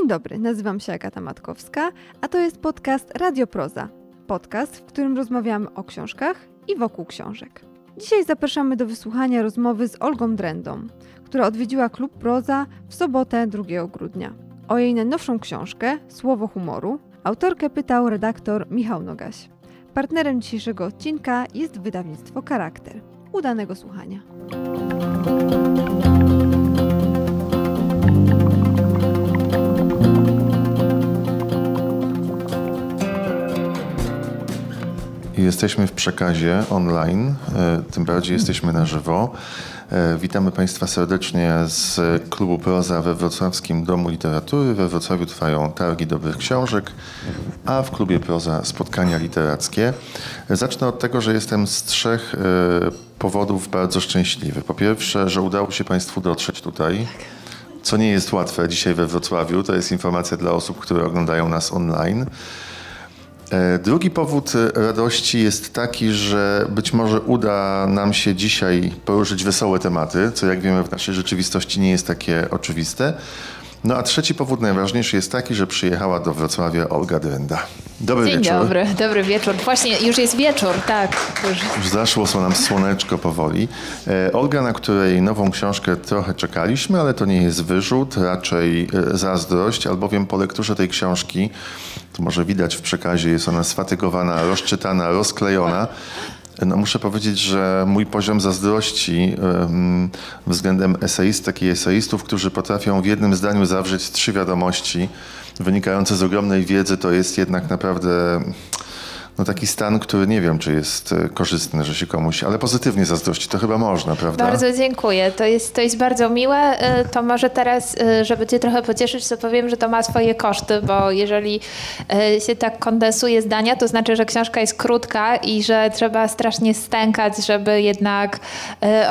Dzień dobry, nazywam się Agata Matkowska, a to jest podcast Radioproza. Podcast, w którym rozmawiamy o książkach i wokół książek. Dzisiaj zapraszamy do wysłuchania rozmowy z Olgą Drendą, która odwiedziła klub Proza w sobotę 2 grudnia. O jej najnowszą książkę Słowo humoru autorkę pytał redaktor Michał Nogaś. Partnerem dzisiejszego odcinka jest wydawnictwo Charakter. Udanego słuchania. Jesteśmy w przekazie online, e, tym bardziej jesteśmy na żywo. E, witamy Państwa serdecznie z klubu Proza we Wrocławskim Domu Literatury. We Wrocławiu trwają targi dobrych książek, a w klubie Proza spotkania literackie. Zacznę od tego, że jestem z trzech e, powodów bardzo szczęśliwy. Po pierwsze, że udało się Państwu dotrzeć tutaj co nie jest łatwe dzisiaj we Wrocławiu. To jest informacja dla osób, które oglądają nas online. E, drugi powód e, radości jest taki, że być może uda nam się dzisiaj poruszyć wesołe tematy, co jak wiemy w naszej rzeczywistości nie jest takie oczywiste. No a trzeci powód najważniejszy jest taki, że przyjechała do Wrocławia Olga Drenda. Dobry Dzień wieczór. dobry, dobry wieczór. Właśnie już jest wieczór, tak. Już. Zaszło nam słoneczko powoli. E, Olga, na której nową książkę trochę czekaliśmy, ale to nie jest wyrzut, raczej e, zazdrość, albowiem po lekturze tej książki, to może widać w przekazie, jest ona sfatygowana, rozczytana, rozklejona. No, muszę powiedzieć, że mój poziom zazdrości em, względem eseistek i eseistów, którzy potrafią w jednym zdaniu zawrzeć trzy wiadomości wynikające z ogromnej wiedzy, to jest jednak naprawdę no taki stan, który nie wiem, czy jest e, korzystny, że się komuś, ale pozytywnie zazdrości, to chyba można, prawda? Bardzo dziękuję. To jest, to jest bardzo miłe. E, To może teraz, e, żeby Cię trochę pocieszyć, to powiem, że to ma swoje koszty, bo jeżeli się tak kondensuje zdania, to znaczy, że książka jest krótka i że trzeba strasznie stękać, żeby jednak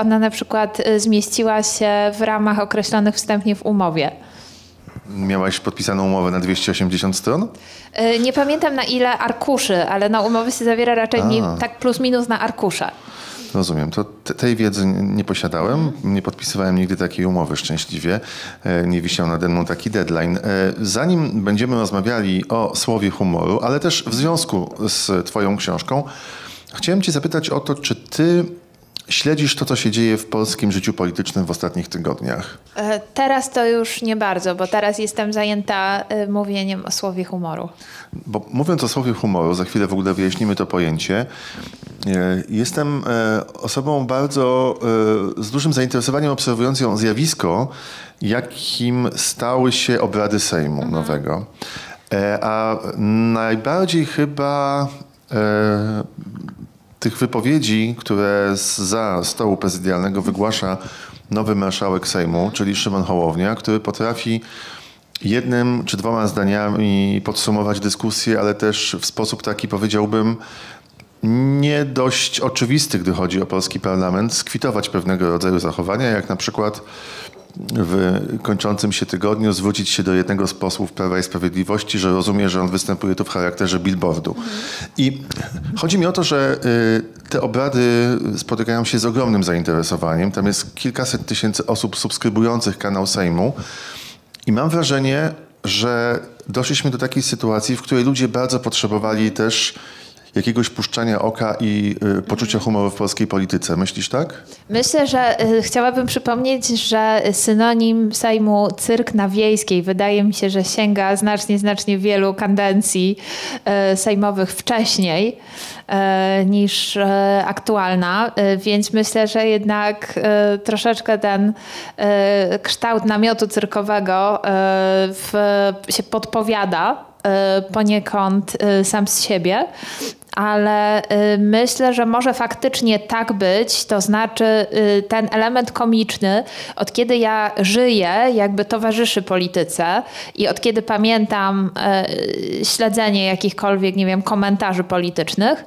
ona na przykład zmieściła się w ramach określonych wstępnie w umowie. Miałaś podpisaną umowę na 280 stron? E, Nie pamiętam na ile arkuszy, ale na umowy się zawiera raczej tak plus minus na arkusze. Rozumiem. To te, tej wiedzy nie posiadałem. Nie podpisywałem nigdy takiej umowy szczęśliwie. E, Nie wisiał nade mną taki deadline. E, Zanim będziemy rozmawiali o słowie humoru, ale też w związku z Twoją książką, chciałem Cię zapytać o to, czy Ty śledzisz to, co się dzieje w polskim życiu politycznym w ostatnich tygodniach? E, Teraz to już nie bardzo, bo teraz jestem zajęta e, mówieniem o słowie humoru. Bo mówiąc o słowie humoru, za chwilę w ogóle wyjaśnimy to pojęcie. e, Jestem osobą bardzo z dużym zainteresowaniem obserwującą zjawisko, jakim stały się obrady Sejmu nowego. E, A najbardziej chyba tych wypowiedzi, które za stołu prezydialnego wygłasza nowy marszałek Sejmu, czyli Szymon Hołownia, który potrafi jednym czy dwoma zdaniami podsumować dyskusję, ale też w sposób taki powiedziałbym nie dość oczywisty, gdy chodzi o polski parlament, skwitować pewnego rodzaju zachowania, jak na przykład w kończącym się tygodniu zwrócić się do jednego z posłów Prawa i Sprawiedliwości, że rozumie, że on występuje tu w charakterze billboardu. I chodzi mi o to, że y, te obrady spotykają się z ogromnym zainteresowaniem. Tam jest kilkaset tysięcy osób subskrybujących kanał Sejmu. I mam wrażenie, że doszliśmy do takiej sytuacji, w której ludzie bardzo potrzebowali też jakiegoś puszczania oka i y, poczucia humoru w polskiej polityce. Myślisz tak? Myślę, że y, chciałabym przypomnieć, że synonim Sejmu cyrk na wiejskiej wydaje mi się, że sięga znacznie, znacznie wielu kadencji y, sejmowych wcześniej y, niż y, aktualna, y, więc myślę, że jednak troszeczkę ten kształt namiotu cyrkowego w, się podpowiada poniekąd y, sam z siebie. Ale y, myślę, że może faktycznie tak być, to znaczy y, ten element komiczny, od kiedy ja żyję, jakby towarzyszy polityce i od kiedy pamiętam y, śledzenie jakichkolwiek, nie wiem, komentarzy politycznych,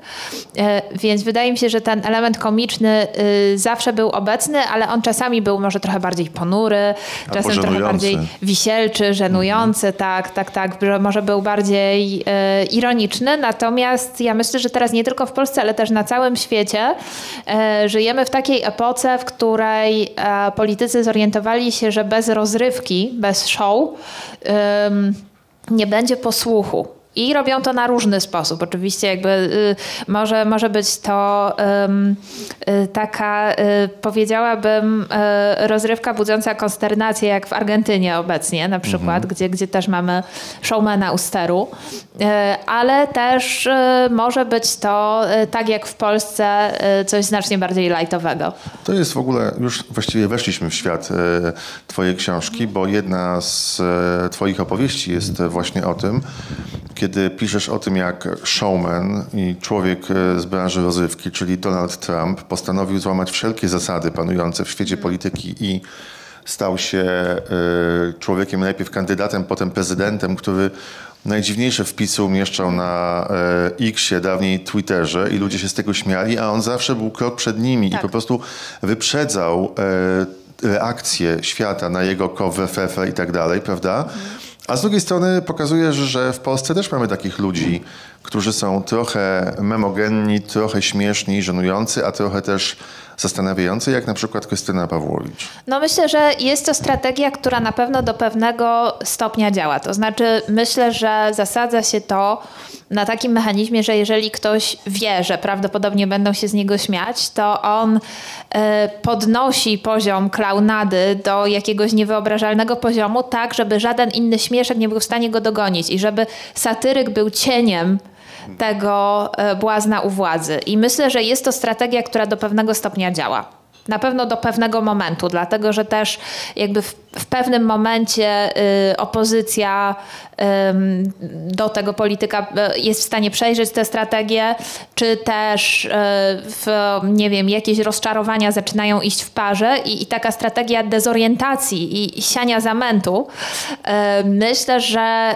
więc wydaje mi się, że ten element komiczny zawsze był obecny, ale on czasami był może trochę bardziej ponury, czasem trochę bardziej wisielczy, żenujący, tak, tak, tak, że może był bardziej ironiczny, natomiast ja myślę, myślę, że teraz nie tylko w Polsce, ale też na całym świecie e, żyjemy w takiej epoce, w której e, politycy zorientowali się, że bez rozrywki, bez show nie będzie posłuchu. I robią to na różny sposób. Oczywiście jakby y, może, może być to y, taka, y, powiedziałabym, y, rozrywka budząca konsternację, jak w Argentynie obecnie na przykład, mhm. gdzie, gdzie też mamy showmana u steru, y, ale też y, może być to, tak jak w Polsce, coś znacznie bardziej lightowego. To jest w ogóle, już właściwie weszliśmy w świat twojej książki, bo jedna z twoich opowieści jest właśnie o tym, kiedy piszesz o tym, jak showman i człowiek e, z branży rozrywki, czyli Donald Trump, postanowił złamać wszelkie zasady panujące w świecie polityki i stał się e, człowiekiem najpierw kandydatem, potem prezydentem, który najdziwniejsze wpisy umieszczał na e, Xie, dawniej Twitterze i ludzie się z tego śmiali, a on zawsze był krok przed nimi tak. i po prostu wyprzedzał reakcję świata na jego kowefefe i tak dalej, prawda? Mhm. A z drugiej strony pokazuje, że w Polsce też mamy takich ludzi, którzy są trochę memogenni, trochę śmieszni, żenujący, a trochę też zastanawiający, jak na przykład Krystyna Pawłowicz? No myślę, że jest to strategia, która na pewno do pewnego stopnia działa. To znaczy myślę, że zasadza się to na takim mechanizmie, że jeżeli ktoś wie, że prawdopodobnie będą się z niego śmiać, to on e, podnosi poziom klaunady do jakiegoś niewyobrażalnego poziomu, tak żeby żaden inny śmieszek nie był w stanie go dogonić i żeby satyryk był cieniem tego e, błazna u władzy. I myślę, że jest to strategia, która do pewnego stopnia działa. Na pewno do pewnego momentu, dlatego że też jakby w, w pewnym momencie y, opozycja do tego polityka e, jest w stanie przejrzeć tę strategię, czy też e, w, nie wiem, jakieś rozczarowania zaczynają iść w parze i, i taka strategia dezorientacji i, i siania zamętu, e, myślę, że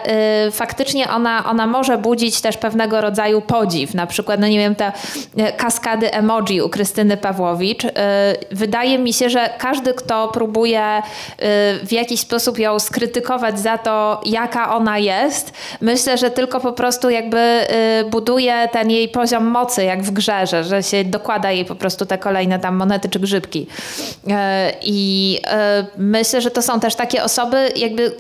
faktycznie ona, ona może budzić też pewnego rodzaju podziw. Na przykład, no nie wiem, te kaskady emoji u Krystyny Pawłowicz. Wydaje mi się, że każdy, kto próbuje w jakiś sposób ją skrytykować za to, jaka ona jest, myślę, że tylko po prostu jakby y, buduje ten jej poziom mocy, jak w grze, że, się dokłada jej po prostu te kolejne tam monety czy grzybki. Y, I y, myślę, że to są też takie osoby, jakby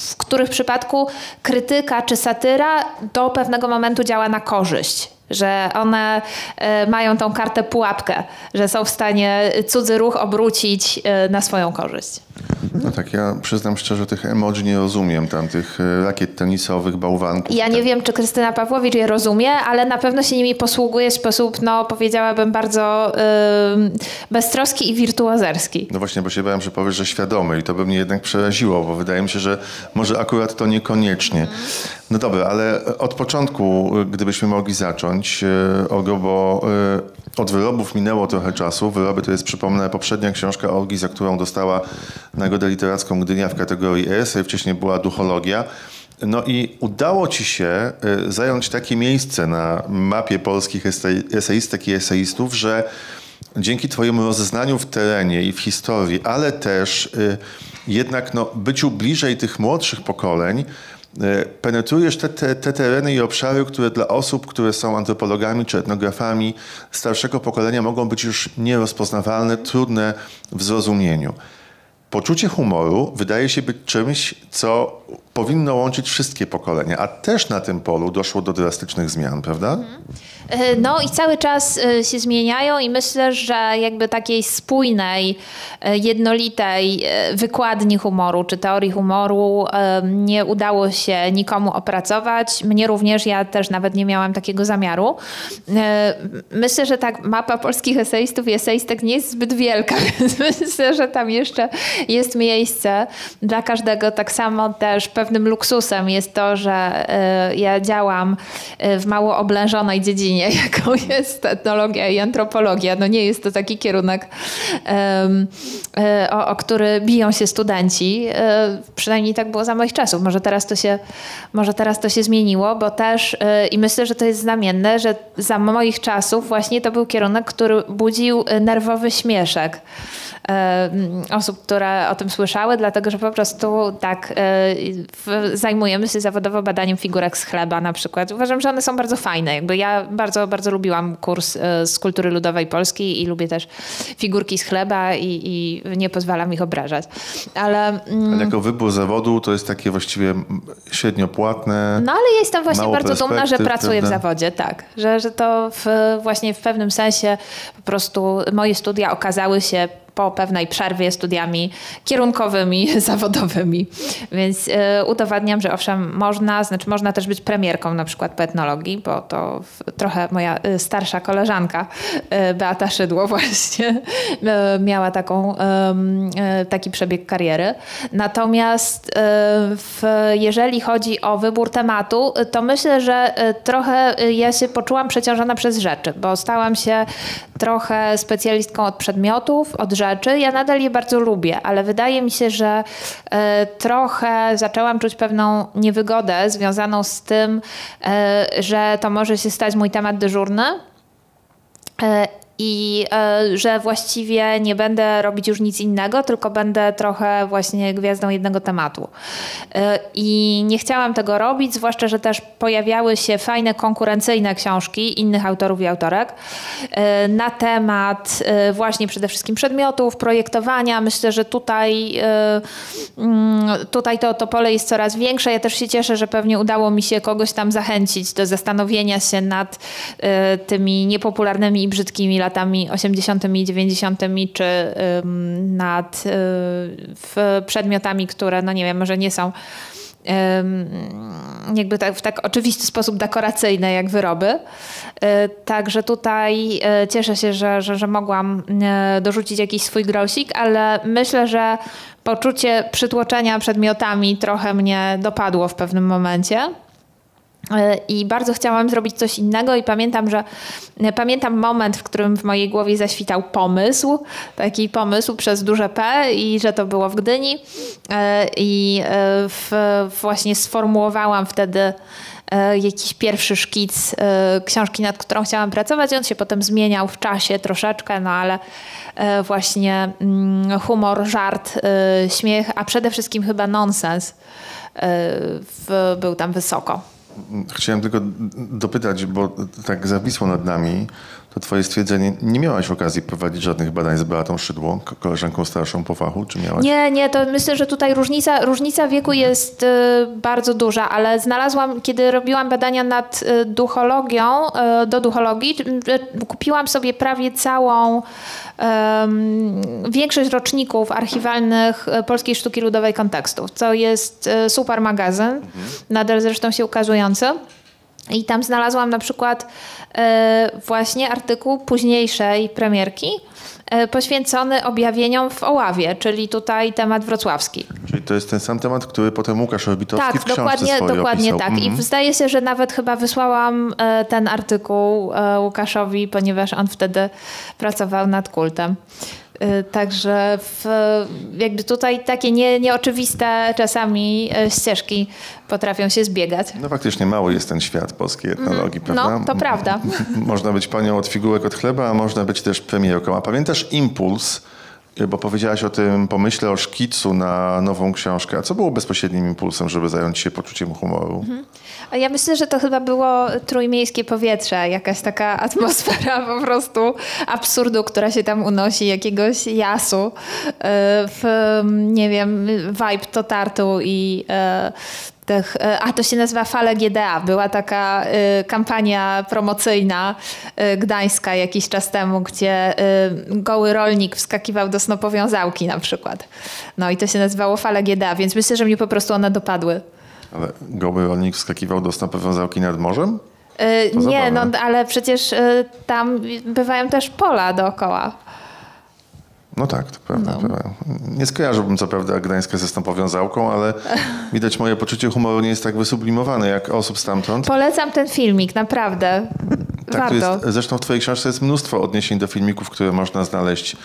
w których przypadku krytyka czy satyra do pewnego momentu działa na korzyść że one mają tą kartę pułapkę, że są w stanie cudzy ruch obrócić na swoją korzyść. No tak, ja przyznam szczerze, tych emoji nie rozumiem, tam tych e, rakiet tenisowych, bałwanków. Ja nie wiem, czy Krystyna Pawłowicz je rozumie, ale na pewno się nimi posługuje w sposób, no powiedziałabym, bardzo yy, beztroski i wirtuozerski. No właśnie, bo się bałem, że powiesz, że świadomy i to by mnie jednak przeraziło, bo wydaje mi się, że może akurat to niekoniecznie. No dobra, ale od początku, gdybyśmy mogli zacząć, e, Olgo, bo e, od wyrobów minęło trochę czasu. Wyroby to jest, przypomnę, poprzednia książka Olgi, za którą dostała Nagrodę Literacką Gdynia w kategorii esej, wcześniej była duchologia. No i udało ci się y, zająć takie miejsce na mapie polskich eseistek i eseistów, że dzięki twojemu rozeznaniu w terenie i w historii, ale też jednak no, byciu bliżej tych młodszych pokoleń, penetrujesz te, te, te, tereny i obszary, które dla osób, które są antropologami czy etnografami starszego pokolenia mogą być już nierozpoznawalne, trudne w zrozumieniu. Poczucie humoru wydaje się być czymś, co powinno łączyć wszystkie pokolenia, a też na tym polu doszło do drastycznych zmian, prawda? Mhm. E, no i cały czas e, się zmieniają i myślę, że jakby takiej spójnej, e, jednolitej wykładni humoru czy teorii humoru nie udało się nikomu opracować. Mnie również, ja też nawet nie miałam takiego zamiaru. Myślę, że tak mapa polskich eseistów i eseistek nie jest zbyt wielka, więc myślę, że tam jeszcze jest miejsce dla każdego. Tak samo też pewnym luksusem jest to, że ja działam w mało oblężonej dziedzinie jaką jest etnologia i antropologia. No nie jest to taki kierunek, um, o, o, który biją się studenci. Przynajmniej tak było za moich czasów. Może teraz to się, może teraz to się zmieniło, bo też i myślę, że to jest znamienne, że za moich czasów właśnie to był kierunek, który budził nerwowy śmieszek osób, które o tym słyszały, dlatego że po prostu tak w, zajmujemy się zawodowo badaniem figurek z chleba na przykład. Uważam, że one są bardzo fajne. Jakby ja bardzo, bardzo lubiłam kurs e, z kultury ludowej polskiej i lubię też figurki z chleba i, i nie pozwalam ich obrażać. Ale, mm, Ale jako wybór zawodu to jest takie właściwie średnio płatne. no ale ja jestem właśnie bardzo dumna, że pracuję w zawodzie, tak. Że, że to w, właśnie w pewnym sensie po prostu moje studia okazały się po pewnej przerwie studiami kierunkowymi, zawodowymi. Więc e, udowadniam, że owszem, można, znaczy można też być premierką na przykład po etnologii, bo to w, trochę moja e, starsza koleżanka e, Beata Szydło właśnie e, miała taką, e, taki przebieg kariery. Natomiast e, w, jeżeli chodzi o wybór tematu, to myślę, że e, trochę ja się poczułam przeciążona przez rzeczy, bo stałam się trochę specjalistką od przedmiotów, od rzeczy. Ja nadal je bardzo lubię, ale wydaje mi się, że e, trochę zaczęłam czuć pewną niewygodę związaną z tym, e, że to może się stać mój temat dyżurny. I e, że właściwie nie będę robić już nic innego, tylko będę trochę właśnie gwiazdą jednego tematu. E, I nie chciałam tego robić, zwłaszcza, że też pojawiały się fajne konkurencyjne książki innych autorów i autorek e, na temat właśnie przede wszystkim przedmiotów, projektowania. Myślę, że tutaj, mm, tutaj to, to pole jest coraz większe. Ja też się cieszę, że pewnie udało mi się kogoś tam zachęcić do zastanowienia się nad tymi niepopularnymi i brzydkimi latami 80. i 90., czy nad y, przedmiotami, które, no nie wiem, może nie są jakby tak, w tak oczywisty sposób dekoracyjne jak wyroby. Y, Także tutaj y, cieszę się, że, że, że mogłam dorzucić jakiś swój grosik, ale myślę, że poczucie przytłoczenia przedmiotami trochę mnie dopadło w pewnym momencie. E, I bardzo chciałam zrobić coś innego i pamiętam, że e, pamiętam moment, w którym w mojej głowie zaświtał pomysł, taki pomysł przez duże P i że to było w Gdyni E, i w, właśnie sformułowałam wtedy jakiś pierwszy szkic książki, nad którą chciałam pracować. On się potem zmieniał w czasie troszeczkę, no ale właśnie mm, humor, żart, śmiech, a przede wszystkim chyba nonsens był tam wysoko. Chciałem tylko dopytać, bo tak zawisło nad nami to twoje stwierdzenie. Nie miałaś okazji prowadzić żadnych badań z Beatą Szydło, ko- koleżanką starszą po fachu, czy miałaś? Nie, nie, to myślę, że tutaj różnica, różnica wieku jest y, bardzo duża, ale znalazłam, kiedy robiłam badania nad y, duchologią, y, do duchologii, y, kupiłam sobie prawie całą większość roczników archiwalnych y, Polskiej Sztuki Ludowej Kontekstów, co jest y, super magazyn, nadal zresztą się ukazujący. I tam znalazłam na przykład e, właśnie artykuł późniejszej premierki e, poświęcony objawieniom w Oławie, czyli tutaj temat wrocławski. Czyli to jest ten sam temat, który potem Łukasz Orbitowski Tak, w książce dokładnie, swojej dokładnie opisał. tak. Mhm. I zdaje się, że nawet chyba wysłałam e, ten artykuł Łukaszowi, ponieważ on wtedy pracował nad kultem. E, Także w, jakby tutaj takie nie, nieoczywiste czasami e, ścieżki potrafią się zbiegać. No faktycznie mały jest ten świat polskiej etnologii, prawda? No, to prawda. Można być panią od figurek od chleba, a można być też premierką. A pamiętasz impuls, bo powiedziałaś o tym pomyśle o szkicu na nową książkę. A co było bezpośrednim impulsem, żeby zająć się poczuciem humoru? Mhm. Ja myślę, że to chyba było trójmiejskie powietrze, jakaś taka atmosfera po prostu absurdu, która się tam unosi, jakiegoś jasu, e, w, nie wiem, vibe to tartu i e, tych, e, a to się nazywa Fale GDA. Była taka e, kampania promocyjna e, gdańska jakiś czas temu, gdzie goły rolnik wskakiwał do snopowiązałki na przykład. No i to się nazywało Fale GDA, więc myślę, że mnie po prostu one dopadły. Ale goły rolnik wskakiwał do snopowiązałki nad morzem? Nie, no ale przecież tam bywają też pola dookoła. No tak, to prawda. No. prawda. Nie skojarzyłbym co prawda Gdańska ze snopowiązałką, ale widać moje poczucie humoru nie jest tak wysublimowane jak osób stamtąd. Polecam ten filmik, naprawdę. Tak, warto. jest, zresztą w twojej książce jest mnóstwo odniesień do filmików, które można znaleźć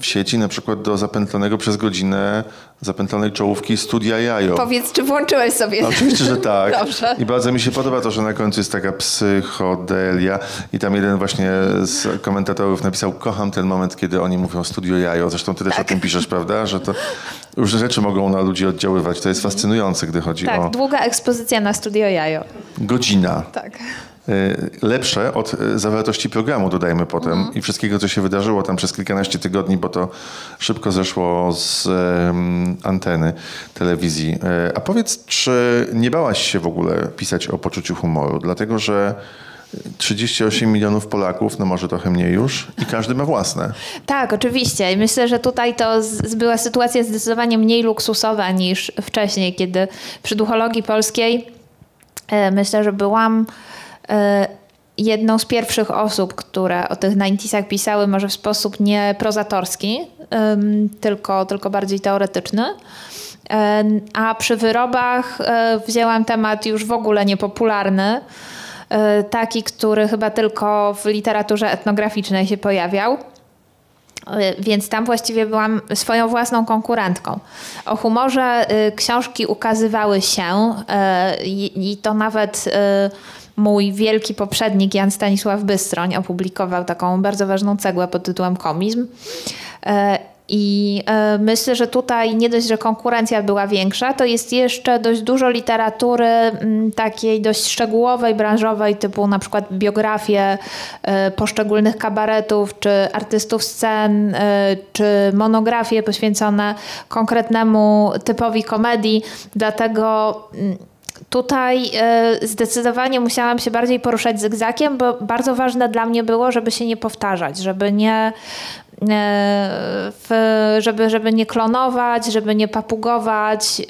w sieci, na przykład do zapętlonego przez godzinę zapętlonej czołówki Studia Jajo. Powiedz, czy włączyłeś sobie? No, Oczywiście, że tak. Dobrze. I bardzo mi się podoba to, że na końcu jest taka psychodelia i tam jeden właśnie z komentatorów napisał, kocham ten moment, kiedy oni mówią studio jajo. Zresztą ty też Tak. o tym piszesz, prawda? Że to różne rzeczy mogą na ludzi oddziaływać. To jest fascynujące, gdy chodzi Tak, o długa ekspozycja na Studio Jajo. godzina. Tak. Y, Lepsze od y, zawartości programu, dodajmy potem, Mhm. i wszystkiego, co się wydarzyło tam przez kilkanaście tygodni, bo to szybko zeszło z anteny telewizji. Y, A powiedz, czy nie bałaś się w ogóle pisać o poczuciu humoru? Dlatego, że 38 milionów Polaków, no może trochę mniej już, i każdy ma własne. Tak, oczywiście. Myślę, że tutaj to z, była sytuacja zdecydowanie mniej luksusowa niż wcześniej, kiedy przy duchologii polskiej e, myślę, że byłam jedną z pierwszych osób, które o tych 90sach pisały może w sposób nie prozatorski, tylko, tylko bardziej teoretyczny. E, A przy wyrobach e, wzięłam temat już w ogóle niepopularny, e, taki, który chyba tylko w literaturze etnograficznej się pojawiał. Więc tam właściwie byłam swoją własną konkurentką. O humorze książki ukazywały się i to nawet mój wielki poprzednik Jan Stanisław Bystroń opublikował taką bardzo ważną cegłę pod tytułem Komizm. Y, I y, myślę, że tutaj nie dość, że konkurencja była większa, to jest jeszcze dość dużo literatury mm, takiej dość szczegółowej, branżowej, typu na przykład biografie y, poszczególnych kabaretów, czy artystów scen, czy monografie poświęcone konkretnemu typowi komedii. Dlatego mm, Tutaj y, zdecydowanie musiałam się bardziej poruszać zygzakiem, bo bardzo ważne dla mnie było, żeby się nie powtarzać, żeby nie, w, żeby, żeby nie klonować, żeby nie papugować, y,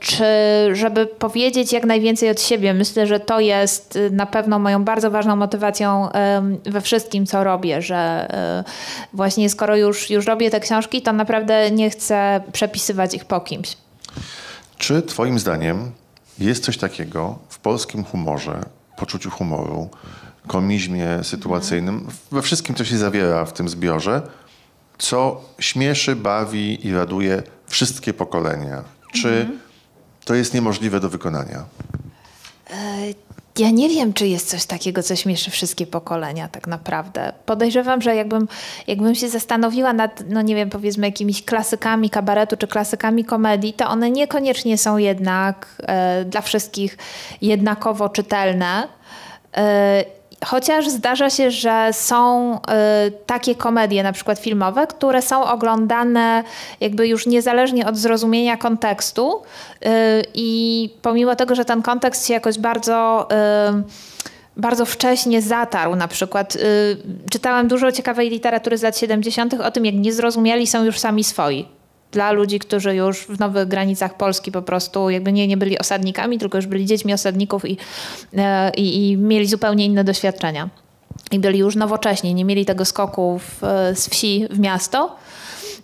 czy żeby powiedzieć jak najwięcej od siebie. Myślę, że to jest na pewno moją bardzo ważną motywacją we wszystkim, co robię, że właśnie skoro już, już robię te książki, to naprawdę nie chcę przepisywać ich po kimś. Czy Twoim zdaniem jest coś takiego w polskim humorze, poczuciu humoru, komizmie sytuacyjnym, we wszystkim, co się zawiera w tym zbiorze, co śmieszy, bawi i raduje wszystkie pokolenia? Czy to jest niemożliwe do wykonania? Ja nie wiem, czy jest coś takiego, co śmieszy wszystkie pokolenia tak naprawdę. Podejrzewam, że jakbym, jakbym się zastanowiła nad, no nie wiem, powiedzmy jakimiś klasykami kabaretu czy klasykami komedii, to one niekoniecznie są jednak e, dla wszystkich jednakowo czytelne. E, Chociaż zdarza się, że są y, takie komedie, na przykład filmowe, które są oglądane jakby już niezależnie od zrozumienia kontekstu y, i pomimo tego, że ten kontekst się jakoś bardzo y, bardzo wcześnie zatarł. Na przykład y, czytałam dużo ciekawej literatury z lat 70. o tym, jak niezrozumiali są już sami swoi. Dla ludzi, którzy już w nowych granicach Polski po prostu jakby nie, nie byli osadnikami, tylko już byli dziećmi osadników i, e, i, i mieli zupełnie inne doświadczenia. I byli już nowocześni, nie mieli tego skoku w, z wsi w miasto.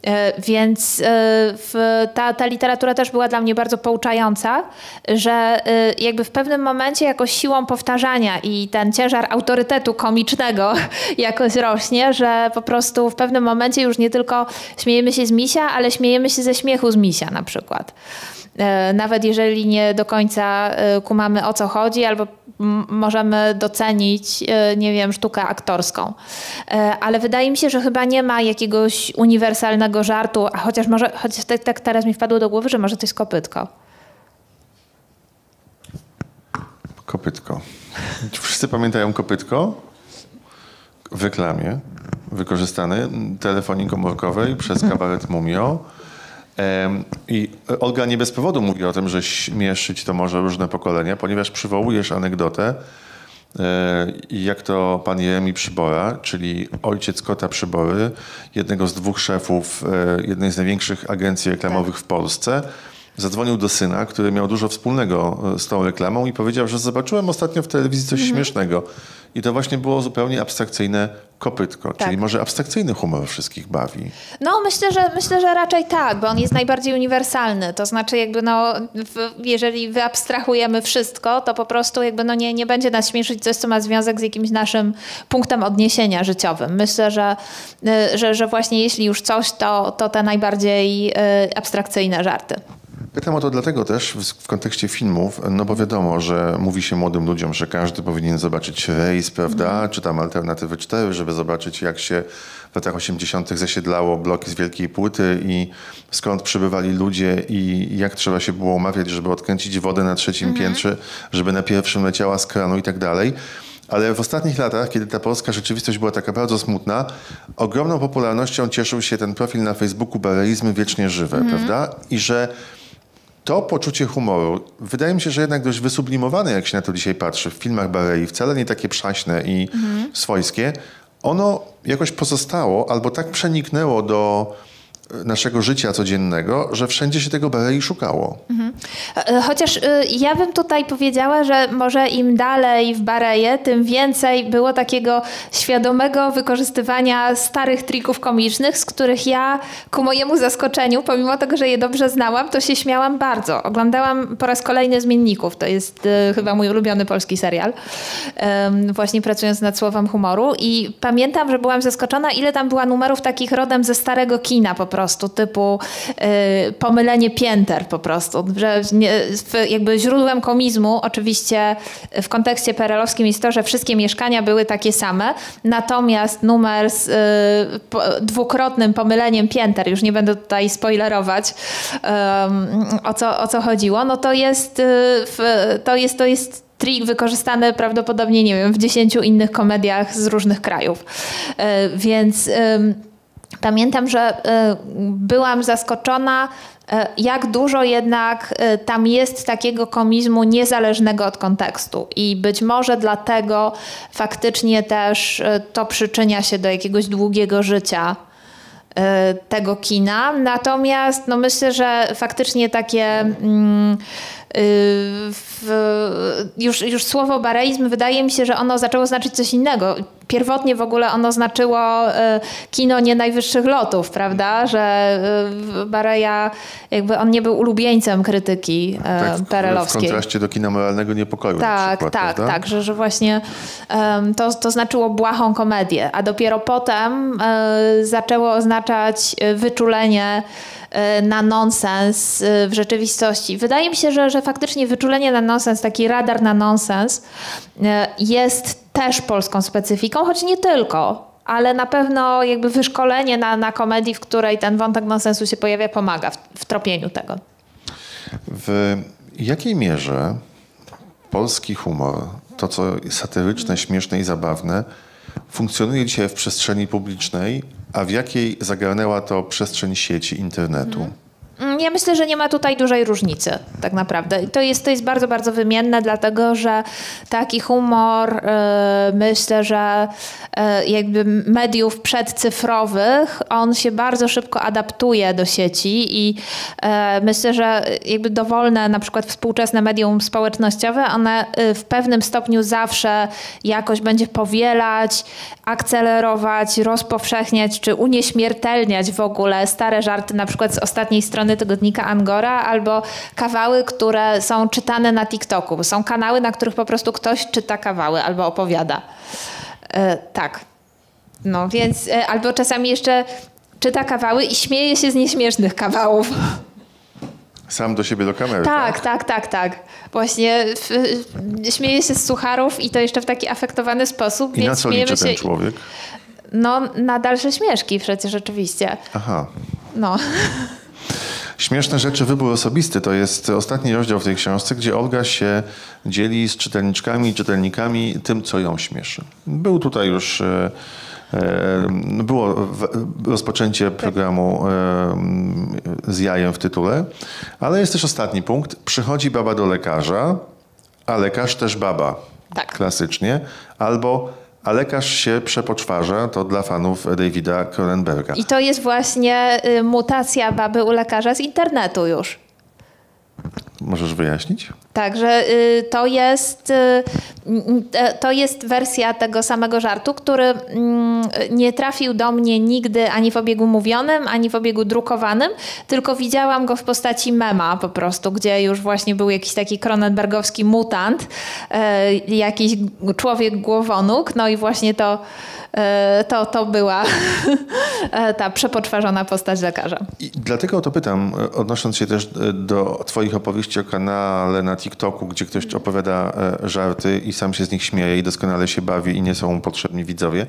E, Więc e, ta, ta literatura też była dla mnie bardzo pouczająca, że e, jakby w pewnym momencie jakoś siłą powtarzania i ten ciężar autorytetu komicznego jakoś rośnie, że po prostu w pewnym momencie już nie tylko śmiejemy się z misia, ale śmiejemy się ze śmiechu z misia na przykład. E, Nawet jeżeli nie do końca e, kumamy o co chodzi, albo możemy docenić, e, nie wiem, sztukę aktorską. Ale wydaje mi się, że chyba nie ma jakiegoś uniwersalnego żartu, a chociaż może, chociaż tak, tak teraz mi wpadło do głowy, że może to jest kopytko. Kopytko. Wszyscy pamiętają kopytko w reklamie wykorzystany telefonii komórkowej przez kabaret Mumio. I Olga nie bez powodu mówi o tym, że śmieszyć to może różne pokolenia, ponieważ przywołujesz anegdotę, e, jak to pan Jeremi Przybora, czyli ojciec kota Przybory, jednego z dwóch szefów e, jednej z największych agencji reklamowych w Polsce, zadzwonił do syna, który miał dużo wspólnego e, z tą reklamą i powiedział, że zobaczyłem ostatnio w telewizji coś śmiesznego. I to właśnie było zupełnie abstrakcyjne kopytko, Tak. czyli może abstrakcyjny humor wszystkich bawi. No, myślę, że myślę, że raczej tak, bo on jest najbardziej uniwersalny. To znaczy, jakby no, w, jeżeli wyabstrahujemy wszystko, to po prostu jakby no nie, nie będzie nas śmieszyć coś, co ma związek z jakimś naszym punktem odniesienia życiowym. Myślę, że, y, że, że właśnie jeśli już coś, to, to te najbardziej y, abstrakcyjne żarty. Pytam o to dlatego też w, kontekście filmów, no bo wiadomo, że mówi się młodym ludziom, że każdy powinien zobaczyć rejs, prawda, czy tam Alternatywy 4, żeby zobaczyć jak się w latach 80. zasiedlało bloki z wielkiej płyty i skąd przybywali ludzie i jak trzeba się było umawiać, żeby odkręcić wodę na trzecim piętrze, żeby na pierwszym leciała z kranu i tak dalej. Ale w ostatnich latach, kiedy ta polska rzeczywistość była taka bardzo smutna, ogromną popularnością cieszył się ten profil na Facebooku Bareizmy Wiecznie Żywe, prawda? I że to poczucie humoru, wydaje mi się, że jednak dość wysublimowane, jak się na to dzisiaj patrzy, w filmach Barei, wcale nie takie przaśne i swojskie, ono jakoś pozostało albo tak przeniknęło do naszego życia codziennego, że wszędzie się tego Barei szukało. E, Chociaż y, ja bym tutaj powiedziała, że może im dalej w Bareje, tym więcej było takiego świadomego wykorzystywania starych trików komicznych, z których ja ku mojemu zaskoczeniu, pomimo tego, że je dobrze znałam, to się śmiałam bardzo. Oglądałam po raz kolejny Zmienników. To jest y, chyba mój ulubiony polski serial. Właśnie pracując nad słowem humoru i pamiętam, że byłam zaskoczona, ile tam była numerów takich rodem ze starego kina po prostu, typu y, pomylenie pięter po prostu, że nie, jakby źródłem komizmu oczywiście w kontekście perelowskim jest to, że wszystkie mieszkania były takie same, natomiast numer z y, po, dwukrotnym pomyleniem pięter, już nie będę tutaj spoilerować em, o, co, o co chodziło, no to jest, y, to jest, to jest trik wykorzystany prawdopodobnie, nie wiem, w dziesięciu innych komediach z różnych krajów. E, Więc pamiętam, że e, byłam zaskoczona, e, jak dużo jednak e, tam jest takiego komizmu niezależnego od kontekstu. I być może dlatego faktycznie też to przyczynia się do jakiegoś długiego życia tego kina. Natomiast no myślę, że faktycznie takie mm, y, w, już, już słowo bareizm wydaje mi się, że ono zaczęło znaczyć coś innego. Pierwotnie w ogóle ono znaczyło y, kino nie najwyższych lotów, prawda? Że y, Bareja, jakby on nie był ulubieńcem krytyki Tak, tak, w, w perelowskiej. kontraście do kina moralnego niepokoju Tak, przykład, tak, prawda? tak, że, że właśnie to, to znaczyło błahą komedię, a dopiero potem e, zaczęło oznaczać e, wyczulenie na nonsens e, w rzeczywistości. Wydaje mi się, że, że faktycznie wyczulenie na nonsens, taki radar na nonsens e, jest też polską specyfiką, choć nie tylko. Ale na pewno jakby wyszkolenie na, na komedii, w której ten wątek nonsensu się pojawia, pomaga w, w tropieniu tego. W jakiej mierze polski humor, to co satyryczne, śmieszne i zabawne, funkcjonuje dzisiaj w przestrzeni publicznej, a w jakiej zagarnęła to przestrzeń sieci, internetu? Mm, Ja myślę, że nie ma tutaj dużej różnicy, tak naprawdę. To jest, to jest bardzo, bardzo wymienne, dlatego że taki humor, e, myślę, że e, jakby mediów przedcyfrowych, on się bardzo szybko adaptuje do sieci i e, myślę, że jakby dowolne, na przykład współczesne medium społecznościowe, one w pewnym stopniu zawsze jakoś będzie powielać, akcelerować, rozpowszechniać czy unieśmiertelniać w ogóle stare żarty, na przykład z ostatniej strony tygodnika Angora, albo kawały, które są czytane na TikToku. Są kanały, na których po prostu ktoś czyta kawały albo opowiada. E, tak. No więc, e, albo czasami jeszcze czyta kawały i śmieje się z nieśmiesznych kawałów. Sam do siebie do kamery. Tak, tak, tak, tak. Właśnie w, śmieje się z sucharów i to jeszcze w taki afektowany sposób, I na więc co liczy się ten człowiek? no, na dalsze śmieszki przecież rzeczywiście. Aha. No. Śmieszne rzeczy, wybór osobisty to jest ostatni rozdział w tej książce, gdzie Olga się dzieli z czytelniczkami i czytelnikami tym, co ją śmieszy. Był tutaj już. e, e, Było rozpoczęcie programu e, z jajem w tytule, ale jest też ostatni punkt. Przychodzi baba do lekarza, a lekarz też baba. Tak. Klasycznie. Albo a lekarz się przepoczwarza, to dla fanów Davida Cronenberga. I to jest właśnie y, mutacja baby u lekarza z internetu już. możesz wyjaśnić? Także y, to jest, y, y, to jest wersja tego samego żartu, który mm, nie trafił do mnie nigdy ani w obiegu mówionym, ani w obiegu drukowanym, tylko widziałam go w postaci mema po prostu, gdzie już właśnie był jakiś taki Cronenbergowski mutant, jakiś człowiek głowonóg, no i właśnie to E, to, to była e, ta przepoczwarzona postać lekarza. I dlatego o to pytam, e, odnosząc się też do Twoich opowieści o kanale na TikToku, gdzie ktoś opowiada żarty i sam się z nich śmieje i doskonale się bawi i nie są potrzebni widzowie,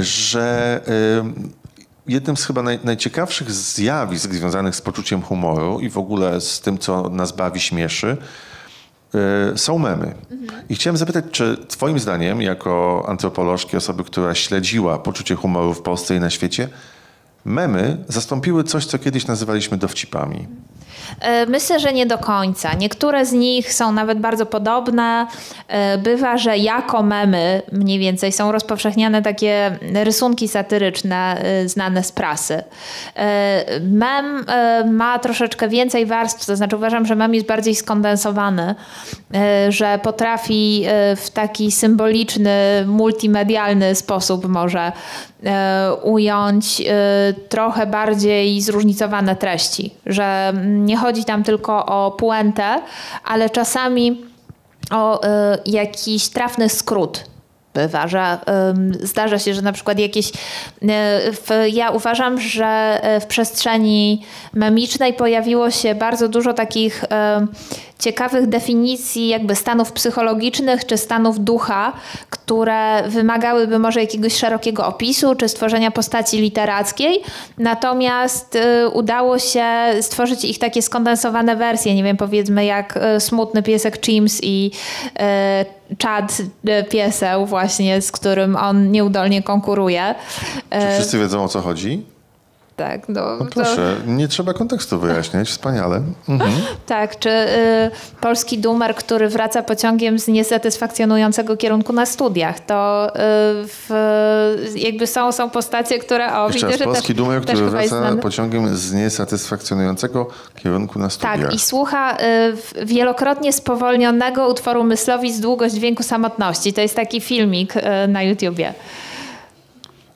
że jednym z chyba naj, najciekawszych zjawisk związanych z poczuciem humoru i w ogóle z tym, co nas bawi, śmieszy, są memy. I chciałem zapytać, czy Twoim zdaniem, jako antropolożki, osoby, która śledziła poczucie humoru w Polsce i na świecie, memy zastąpiły coś, co kiedyś nazywaliśmy dowcipami? E, myślę, że nie do końca. Niektóre z nich są nawet bardzo podobne. E, bywa, że jako memy mniej więcej są rozpowszechniane takie rysunki satyryczne e, znane z prasy. Mem ma troszeczkę więcej warstw, to znaczy uważam, że mem jest bardziej skondensowany, że potrafi w taki symboliczny, multimedialny sposób może ująć trochę bardziej zróżnicowane treści, że nie chodzi tam tylko o puentę, ale czasami o y, jakiś trafny skrót bywa, zdarza się, że na przykład jakieś. W, ja uważam, że w przestrzeni memicznej pojawiło się bardzo dużo takich y, ciekawych definicji jakby stanów psychologicznych czy stanów ducha, które wymagałyby może jakiegoś szerokiego opisu czy stworzenia postaci literackiej. Natomiast udało się stworzyć ich takie skondensowane wersje, nie wiem, powiedzmy jak smutny piesek Chims i y, Chad pieseł właśnie, z którym on nieudolnie konkuruje. Czy wszyscy wiedzą o co chodzi? Tak, no, no proszę, to... nie trzeba kontekstu wyjaśniać, wspaniale. Mhm. Tak, czy y, polski dumer, który wraca pociągiem z niesatysfakcjonującego kierunku na studiach, to y, w, jakby są, są postacie, które... O, Jeszcze widzę, raz, polski też, dumer, który wraca pociągiem z niesatysfakcjonującego kierunku na studiach. Tak, i słucha y, wielokrotnie spowolnionego utworu Myslowic Długość Dźwięku Samotności. To jest taki filmik y, na YouTubie.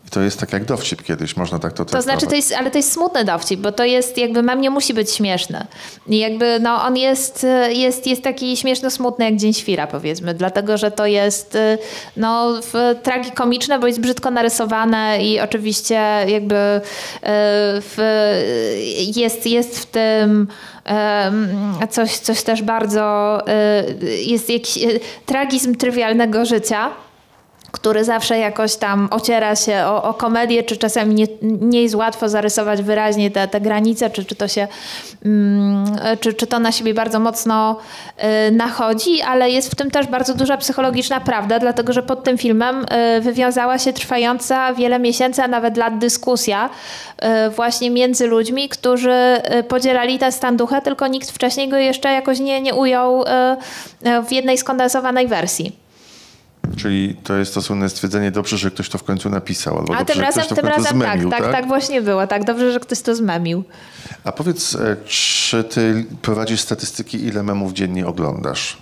I to jest tak jak dowcip kiedyś, można tak to To znaczy, to jest, ale to jest smutny dowcip, bo to jest jakby mem nie musi być śmieszny. I jakby no on jest, jest, jest taki śmieszno-smutny jak Dzień Świra powiedzmy, dlatego, że to jest no tragikomiczne, bo jest brzydko narysowane i oczywiście jakby e, w, jest, jest w tym coś, coś też bardzo, e, jest jakiś tragizm trywialnego życia, który zawsze jakoś tam ociera się o, o komedię, czy czasami nie, nie jest łatwo zarysować wyraźnie te, te granice, czy, czy, to się, mm, czy, czy to na siebie bardzo mocno y, nachodzi, ale jest w tym też bardzo duża psychologiczna prawda, dlatego że pod tym filmem y, wywiązała się trwająca wiele miesięcy, a nawet lat dyskusja y, właśnie między ludźmi, którzy y, podzielali ten stan ducha, tylko nikt wcześniej go jeszcze jakoś nie, nie ujął y, y, w jednej skondensowanej wersji. Czyli to jest to słynne stwierdzenie, dobrze, że ktoś to w końcu napisał. Albo A dobrze, tym razem, tym razem zmemił, tak, tak, tak, właśnie było. Tak, dobrze, że ktoś to zmemił. A powiedz, e, czy ty prowadzisz statystyki, ile memów dziennie oglądasz?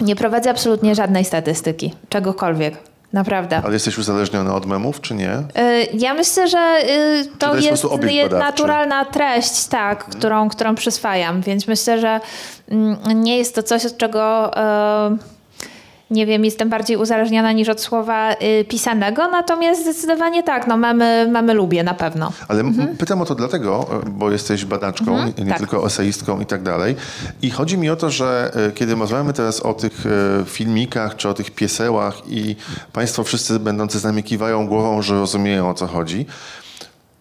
Nie prowadzę absolutnie żadnej statystyki, czegokolwiek. Naprawdę. Ale jesteś uzależniony od memów, czy nie? E, ja myślę, że y, to, to jest, jest naturalna treść, tak, hmm. którą, którą przyswajam, więc myślę, że mm, nie jest to coś, od czego e, nie wiem, jestem bardziej uzależniona niż od słowa y, pisanego, natomiast zdecydowanie tak, no mamy, mamy lubię na pewno. Ale mhm. pytam o to dlatego, bo jesteś badaczką, mhm, nie tak. tylko eseistką i tak dalej. I chodzi mi o to, że y, kiedy rozmawiamy teraz o tych y, filmikach czy o tych piesełach i Państwo wszyscy będący z nami kiwają głową, że rozumieją o co chodzi,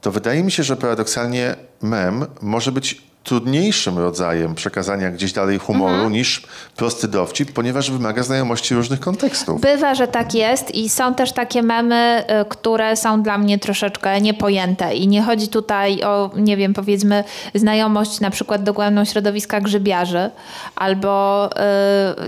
to wydaje mi się, że paradoksalnie mem może być trudniejszym rodzajem przekazania gdzieś dalej humoru mhm. niż prosty dowcip, ponieważ wymaga znajomości różnych kontekstów. Bywa, że tak jest i są też takie memy, y, które są dla mnie troszeczkę niepojęte i nie chodzi tutaj o, nie wiem, powiedzmy znajomość na przykład dogłębną środowiska grzybiarzy albo,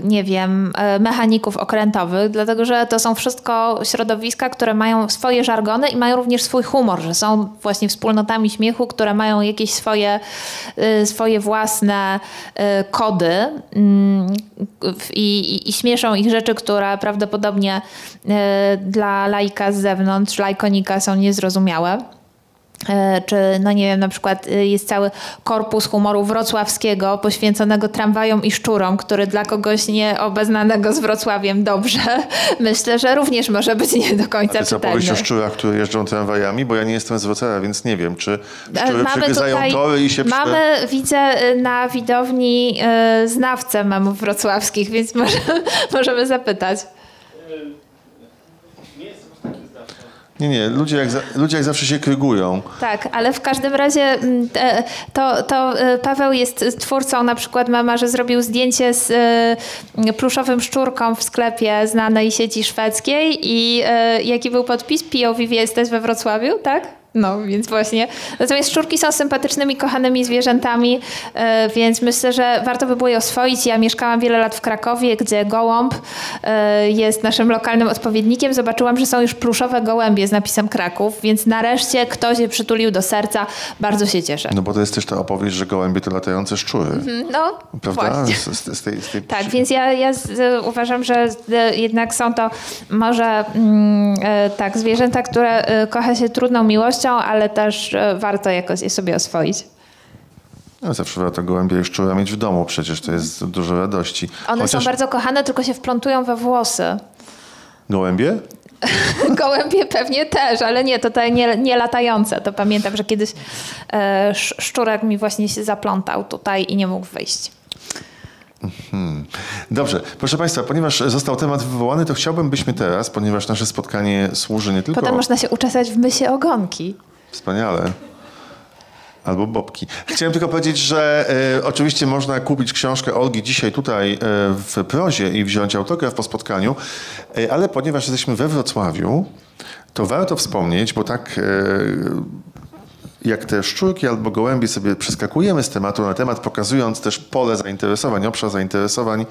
y, nie wiem, y, mechaników okrętowych, dlatego, że to są wszystko środowiska, które mają swoje żargony i mają również swój humor, że są właśnie wspólnotami śmiechu, które mają jakieś swoje swoje własne y, kody mm, i, i śmieszą ich rzeczy, które prawdopodobnie y, dla laika z zewnątrz, lajkonika są niezrozumiałe. E, czy, no nie wiem, na przykład y, jest cały korpus humoru wrocławskiego poświęconego tramwajom i szczurom, który dla kogoś nieobeznanego z Wrocławiem dobrze, myślę, że również może być nie do końca co czytelny. powiesz o szczurach, które jeżdżą tramwajami? Bo ja nie jestem z Wrocławia, więc nie wiem, czy szczury E, Mamy przegryzają tutaj, tory i się mamy, widzę y, na widowni y, znawcę memów wrocławskich, więc może, możemy zapytać. Nie, nie, ludzie jak, za, ludzie jak zawsze się krygują. Tak, ale w każdym razie mm, to, to y, Paweł jest twórcą na przykład mema, że zrobił zdjęcie z y, pluszowym szczurką w sklepie znanej sieci szwedzkiej i y, jaki był podpis? POV jesteś we Wrocławiu, tak? No, więc właśnie. Natomiast szczurki są sympatycznymi, kochanymi zwierzętami, e, więc myślę, że warto by było je oswoić. Ja mieszkałam wiele lat w Krakowie, gdzie gołąb e, jest naszym lokalnym odpowiednikiem. Zobaczyłam, że są już pluszowe gołębie z napisem Kraków, więc nareszcie ktoś je przytulił do serca. Bardzo się cieszę. No bo to jest też ta opowieść, że gołębie to latające szczury. No, Prawda? właśnie. Z, z, tej, z tej Tak, więc ja, ja z, uważam, że jednak są to może mm, e, tak zwierzęta, które kocha się trudną ale też e, warto jakoś je sobie oswoić. No, zawsze warto gołębie i szczura mieć w domu, przecież to jest dużo radości. One Chociaż są bardzo kochane, tylko się wplątują we włosy. Gołębie? Gołębie pewnie też, ale nie, tutaj nie, nie latające. To pamiętam, że kiedyś e, sz- szczurek mi właśnie się zaplątał tutaj i nie mógł wyjść. Dobrze, proszę Państwa, ponieważ został temat wywołany, to chciałbym, byśmy teraz, ponieważ nasze spotkanie służy nie tylko... Potem można się uczesać w mysie ogonki. Wspaniale. Albo bobki. Chciałem tylko powiedzieć, że e, oczywiście można kupić książkę Olgi dzisiaj tutaj e, w prozie i wziąć autograf po spotkaniu, e, ale ponieważ jesteśmy we Wrocławiu, to warto wspomnieć, bo tak jak te szczurki albo gołębie sobie przeskakujemy z tematu na temat, pokazując też pole zainteresowań, obszar zainteresowań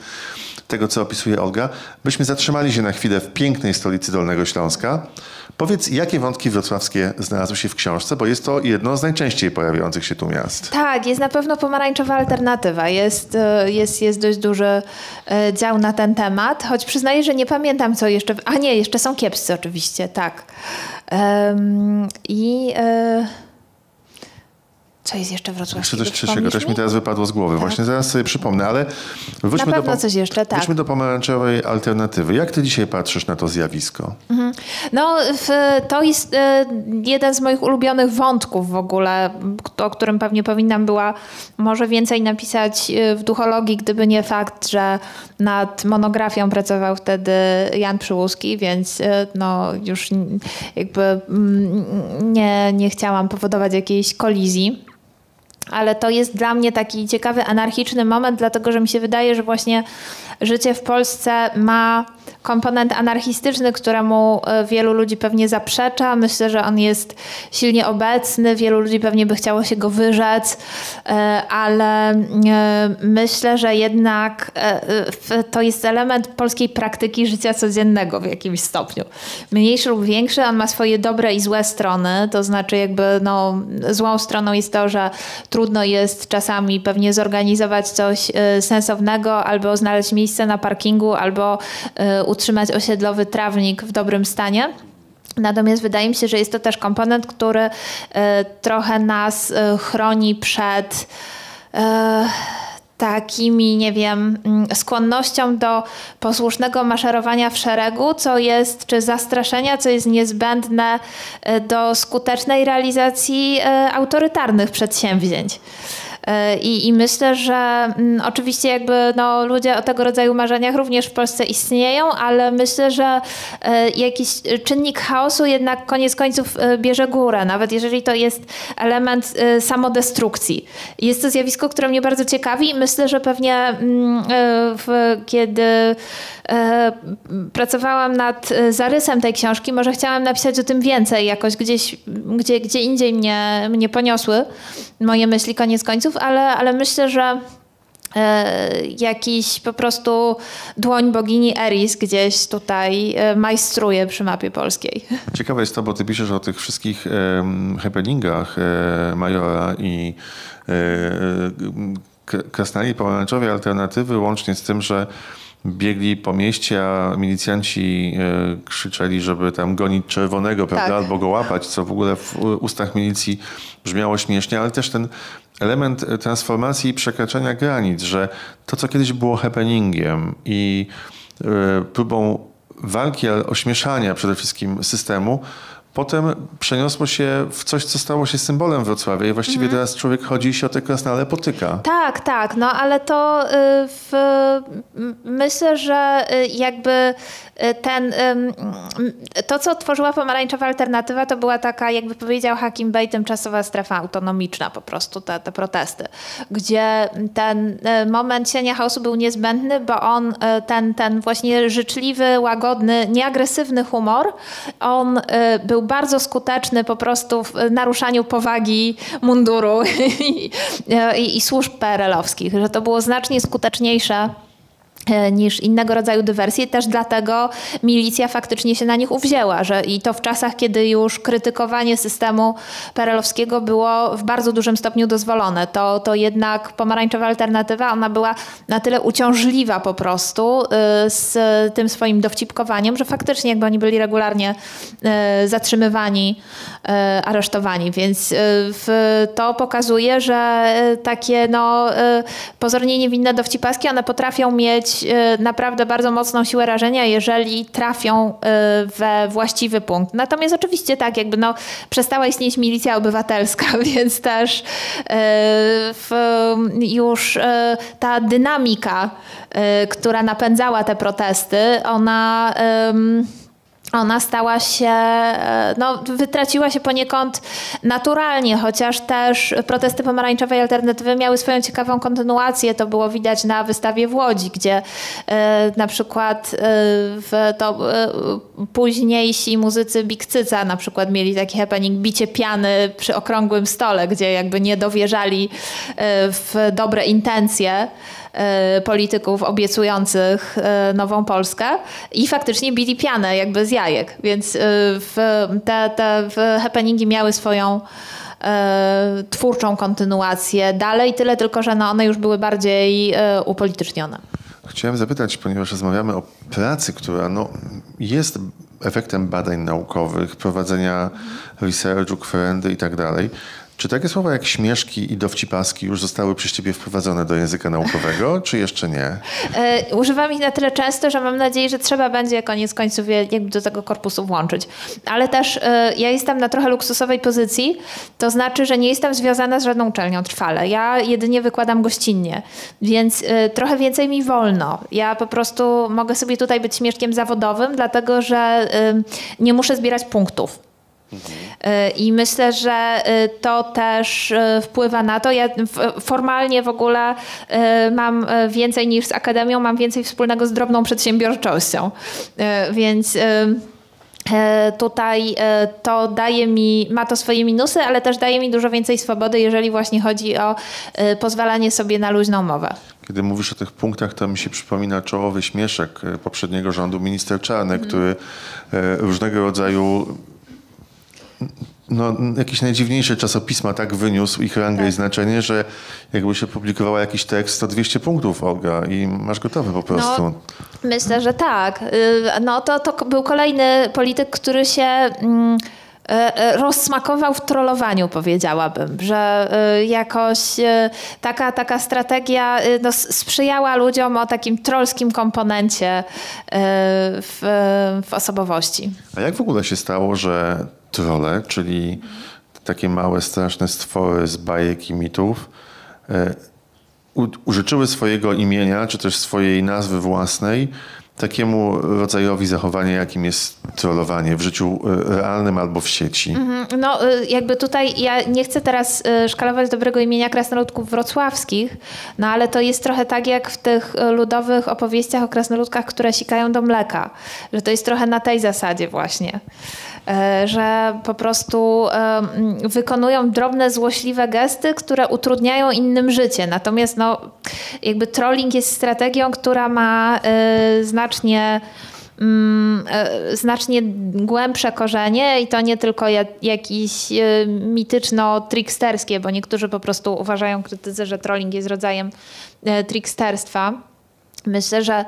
tego, co opisuje Olga, byśmy zatrzymali się na chwilę w pięknej stolicy Dolnego Śląska. Powiedz, jakie wątki wrocławskie znalazły się w książce, bo jest to jedno z najczęściej pojawiających się tu miast. Tak, jest na pewno pomarańczowa alternatywa. Jest, e, jest, jest dość duży e, dział na ten temat, choć przyznaję, że nie pamiętam, co jeszcze. A nie, jeszcze są kiepscy, oczywiście, tak. Em, I. E, co jest jeszcze wrocławskiego? Jeszcze coś trzeciego, mi teraz wypadło z głowy. Właśnie zaraz sobie przypomnę, ale wróćmy, do, coś jeszcze, tak. wróćmy do pomarańczowej alternatywy. Jak ty dzisiaj patrzysz na to zjawisko? No, w, to jest e, jeden z moich ulubionych wątków w ogóle, o którym pewnie powinnam była może więcej napisać e, w duchologii, gdyby nie fakt, że nad monografią pracował wtedy Jan Przyłuski, więc e, no, już jakby mm, nie, nie chciałam powodować jakiejś kolizji. Ale to jest dla mnie taki ciekawy, anarchiczny moment, dlatego że mi się wydaje, że właśnie życie w Polsce ma komponent anarchistyczny, któremu e, wielu ludzi pewnie zaprzecza. Myślę, że on jest silnie obecny, wielu ludzi pewnie by chciało się go wyrzec, e, ale e, myślę, że jednak to jest element polskiej praktyki życia codziennego w jakimś stopniu. Mniejszy lub większy, on ma swoje dobre i złe strony, to znaczy jakby no, złą stroną jest to, że trudno jest czasami pewnie zorganizować coś sensownego, albo znaleźć miejsce na parkingu, albo e, utrzymać osiedlowy trawnik w dobrym stanie. Natomiast wydaje mi się, że jest to też komponent, który e, trochę nas e, chroni przed takimi, nie wiem, mm, skłonnością do posłusznego maszerowania w szeregu, co jest, czy zastraszenia, co jest niezbędne do skutecznej realizacji autorytarnych przedsięwzięć. E, I, I myślę, że mm, oczywiście jakby no, ludzie o tego rodzaju marzeniach również w Polsce istnieją, ale myślę, że e, jakiś czynnik chaosu jednak koniec końców e, bierze górę, nawet jeżeli to jest element e, samodestrukcji. Jest to zjawisko, które mnie bardzo ciekawi i myślę, że pewnie mm, e, w, kiedy pracowałam nad e, zarysem tej książki, może chciałam napisać o tym więcej, jakoś gdzieś, gdzie, gdzie indziej mnie, mnie poniosły moje myśli koniec końców, ale, ale myślę, że jakiś po prostu dłoń bogini Eris gdzieś tutaj majstruje przy mapie polskiej. Ciekawe jest to, bo ty piszesz o tych wszystkich um, happeningach e, Majora i e, Krasnali Pomarańczowej Alternatywy, łącznie z tym, że biegli po mieście, a milicjanci e, krzyczeli, żeby tam gonić czerwonego, prawda, tak. albo go łapać, co w ogóle w ustach milicji brzmiało śmiesznie, ale też ten element transformacji i przekraczania granic, że to, co kiedyś było happeningiem i e, próbą walki, ale ośmieszania przede wszystkim systemu, potem przeniosło się w coś, co stało się symbolem Wrocławia i właściwie mhm. teraz człowiek chodzi i się o te krasnale potyka. Tak, tak, no ale to y, w, myślę, że y, jakby y, ten, to co tworzyła pomarańczowa alternatywa, to była taka, jakby powiedział Hakim Bey, tymczasowa strefa autonomiczna po prostu, te, te protesty, gdzie ten moment sienia chaosu był niezbędny, bo on, ten, ten właśnie życzliwy, łagodny, nieagresywny humor, on był bardzo skuteczny po prostu w naruszaniu powagi munduru i, i, i służb PRL-owskich, że to było znacznie skuteczniejsze niż innego rodzaju dywersje. Też dlatego milicja faktycznie się na nich uwzięła. Że I to w czasach, kiedy już krytykowanie systemu perelowskiego było w bardzo dużym stopniu dozwolone. To, to jednak pomarańczowa alternatywa, ona była na tyle uciążliwa po prostu e, z tym swoim dowcipkowaniem, że faktycznie jakby oni byli regularnie e, zatrzymywani, aresztowani. Więc to pokazuje, że takie no, pozornie niewinne dowcipaski, one potrafią mieć E, naprawdę bardzo mocną siłę rażenia, jeżeli trafią e, we właściwy punkt. Natomiast oczywiście tak, jakby no, przestała istnieć milicja obywatelska, więc też e, już ta dynamika, która napędzała te protesty, ona ona stała się, e, no, wytraciła się poniekąd naturalnie, chociaż też protesty pomarańczowej alternatywy miały swoją ciekawą kontynuację. To było widać na wystawie w Łodzi, gdzie e, na przykład e, w to, e, późniejsi muzycy Big na przykład mieli taki happening bicie piany przy okrągłym stole, gdzie jakby nie dowierzali w dobre intencje. E, polityków obiecujących e, nową Polskę i faktycznie bili pianę jakby z jajek, więc e, w, te, te happeningi miały swoją twórczą kontynuację dalej, tyle tylko, że no one już były bardziej upolitycznione. Chciałem zapytać, ponieważ rozmawiamy o pracy, która no, jest efektem badań naukowych, prowadzenia researchu, kwerendy i tak dalej. Czy takie słowa jak śmieszki i dowcipaski już zostały przez ciebie wprowadzone do języka naukowego, czy jeszcze nie? E, używam ich na tyle często, że mam nadzieję, że trzeba będzie koniec końców je jakby do tego korpusu włączyć. Ale też e, ja jestem na trochę luksusowej pozycji, to znaczy, że nie jestem związana z żadną uczelnią trwale. Ja jedynie wykładam gościnnie, więc e, trochę więcej mi wolno. Ja po prostu mogę sobie tutaj być śmieszkiem zawodowym, dlatego że nie muszę zbierać punktów. Mhm. I myślę, że y, to też y, wpływa na to. Ja formalnie w ogóle mam więcej niż z akademią, mam więcej wspólnego z drobną przedsiębiorczością. Więc tutaj to daje mi, ma to swoje minusy, ale też daje mi dużo więcej swobody, jeżeli właśnie chodzi o pozwalanie sobie na luźną mowę. Kiedy mówisz o tych punktach, to mi się przypomina czołowy śmieszek poprzedniego rządu, minister Czarny, mm. który różnego rodzaju no, jakieś najdziwniejsze czasopisma tak wyniósł ich rangę tak. i znaczenie, że jakby się publikowała jakiś tekst, to 200 punktów, Olga, i masz gotowy po prostu. No, myślę, że tak. Y, no to, to był kolejny polityk, który się... Mm, e, e, rozsmakował w trollowaniu, powiedziałabym, że y, jakoś y, taka, taka strategia no, sprzyjała ludziom o takim trollskim komponencie w, w osobowości. A jak w ogóle się stało, że trole, czyli takie małe, straszne stwory z bajek i mitów, e, użyczyły swojego imienia, czy też swojej nazwy własnej takiemu rodzajowi zachowania, jakim jest trollowanie w życiu e, realnym albo w sieci. Mhm. No e, jakby tutaj ja nie chcę teraz szkalować dobrego imienia krasnoludków wrocławskich, no ale to jest trochę tak jak w tych ludowych opowieściach o krasnoludkach, które sikają do mleka, że to jest trochę na tej zasadzie właśnie. E, że po prostu e, wykonują drobne, złośliwe gesty, które utrudniają innym życie. Natomiast no, jakby trolling jest strategią, która ma e, znacznie mm, znacznie głębsze korzenie i to nie tylko jakieś mityczno-tricksterskie, bo niektórzy po prostu uważają krytycy, że trolling jest rodzajem tricksterstwa. Myślę, że e,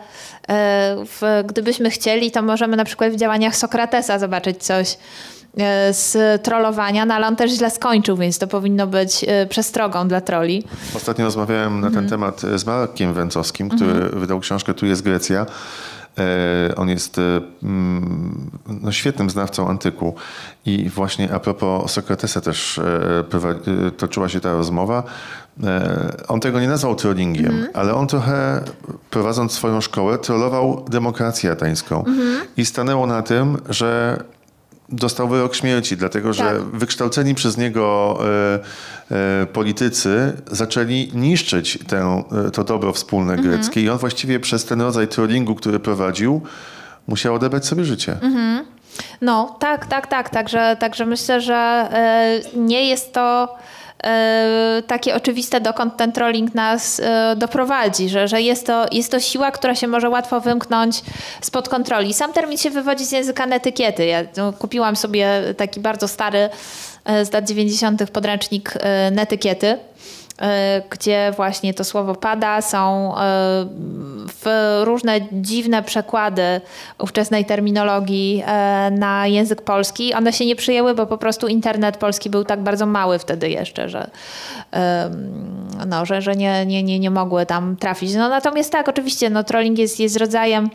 w, gdybyśmy chcieli, to możemy na przykład w działaniach Sokratesa zobaczyć coś e, z trollowania, no ale on też źle skończył, więc to powinno być e, przestrogą dla troli. Ostatnio rozmawiałem na ten mhm. temat z Markiem Węcowskim, który mhm. wydał książkę Tu jest Grecja. On jest mm, no, świetnym znawcą antyku i właśnie a propos Sokratesa też toczyła się ta rozmowa. E, on tego nie nazwał trollingiem, mm ale on trochę prowadząc swoją szkołę trollował demokrację atańską. Mm. I stanęło na tym, że dostał wyrok śmierci, dlatego że tak. wykształceni przez niego e, e, politycy zaczęli niszczyć tę, e, to dobro wspólne -hmm. greckie i on właściwie przez ten rodzaj trollingu, który prowadził, musiał odebrać sobie życie. Mhm. No, tak, tak, tak. Także, także myślę, że nie jest to takie oczywiste, dokąd ten trolling nas e, doprowadzi, że, że jest, to, jest to siła, która się może łatwo wymknąć spod kontroli. Sam termin się wywodzi z języka netykiety. Ja no, kupiłam sobie taki bardzo stary e, z lat 90. podręcznik netykiety E, gdzie właśnie to słowo pada. Są e, w różne dziwne przekłady ówczesnej terminologii e, na język polski. One się nie przyjęły, bo po prostu internet polski był tak bardzo mały wtedy jeszcze, że, no, że, że nie, nie, nie, nie mogły tam trafić. No, natomiast tak, oczywiście, no, trolling jest, jest rodzajem,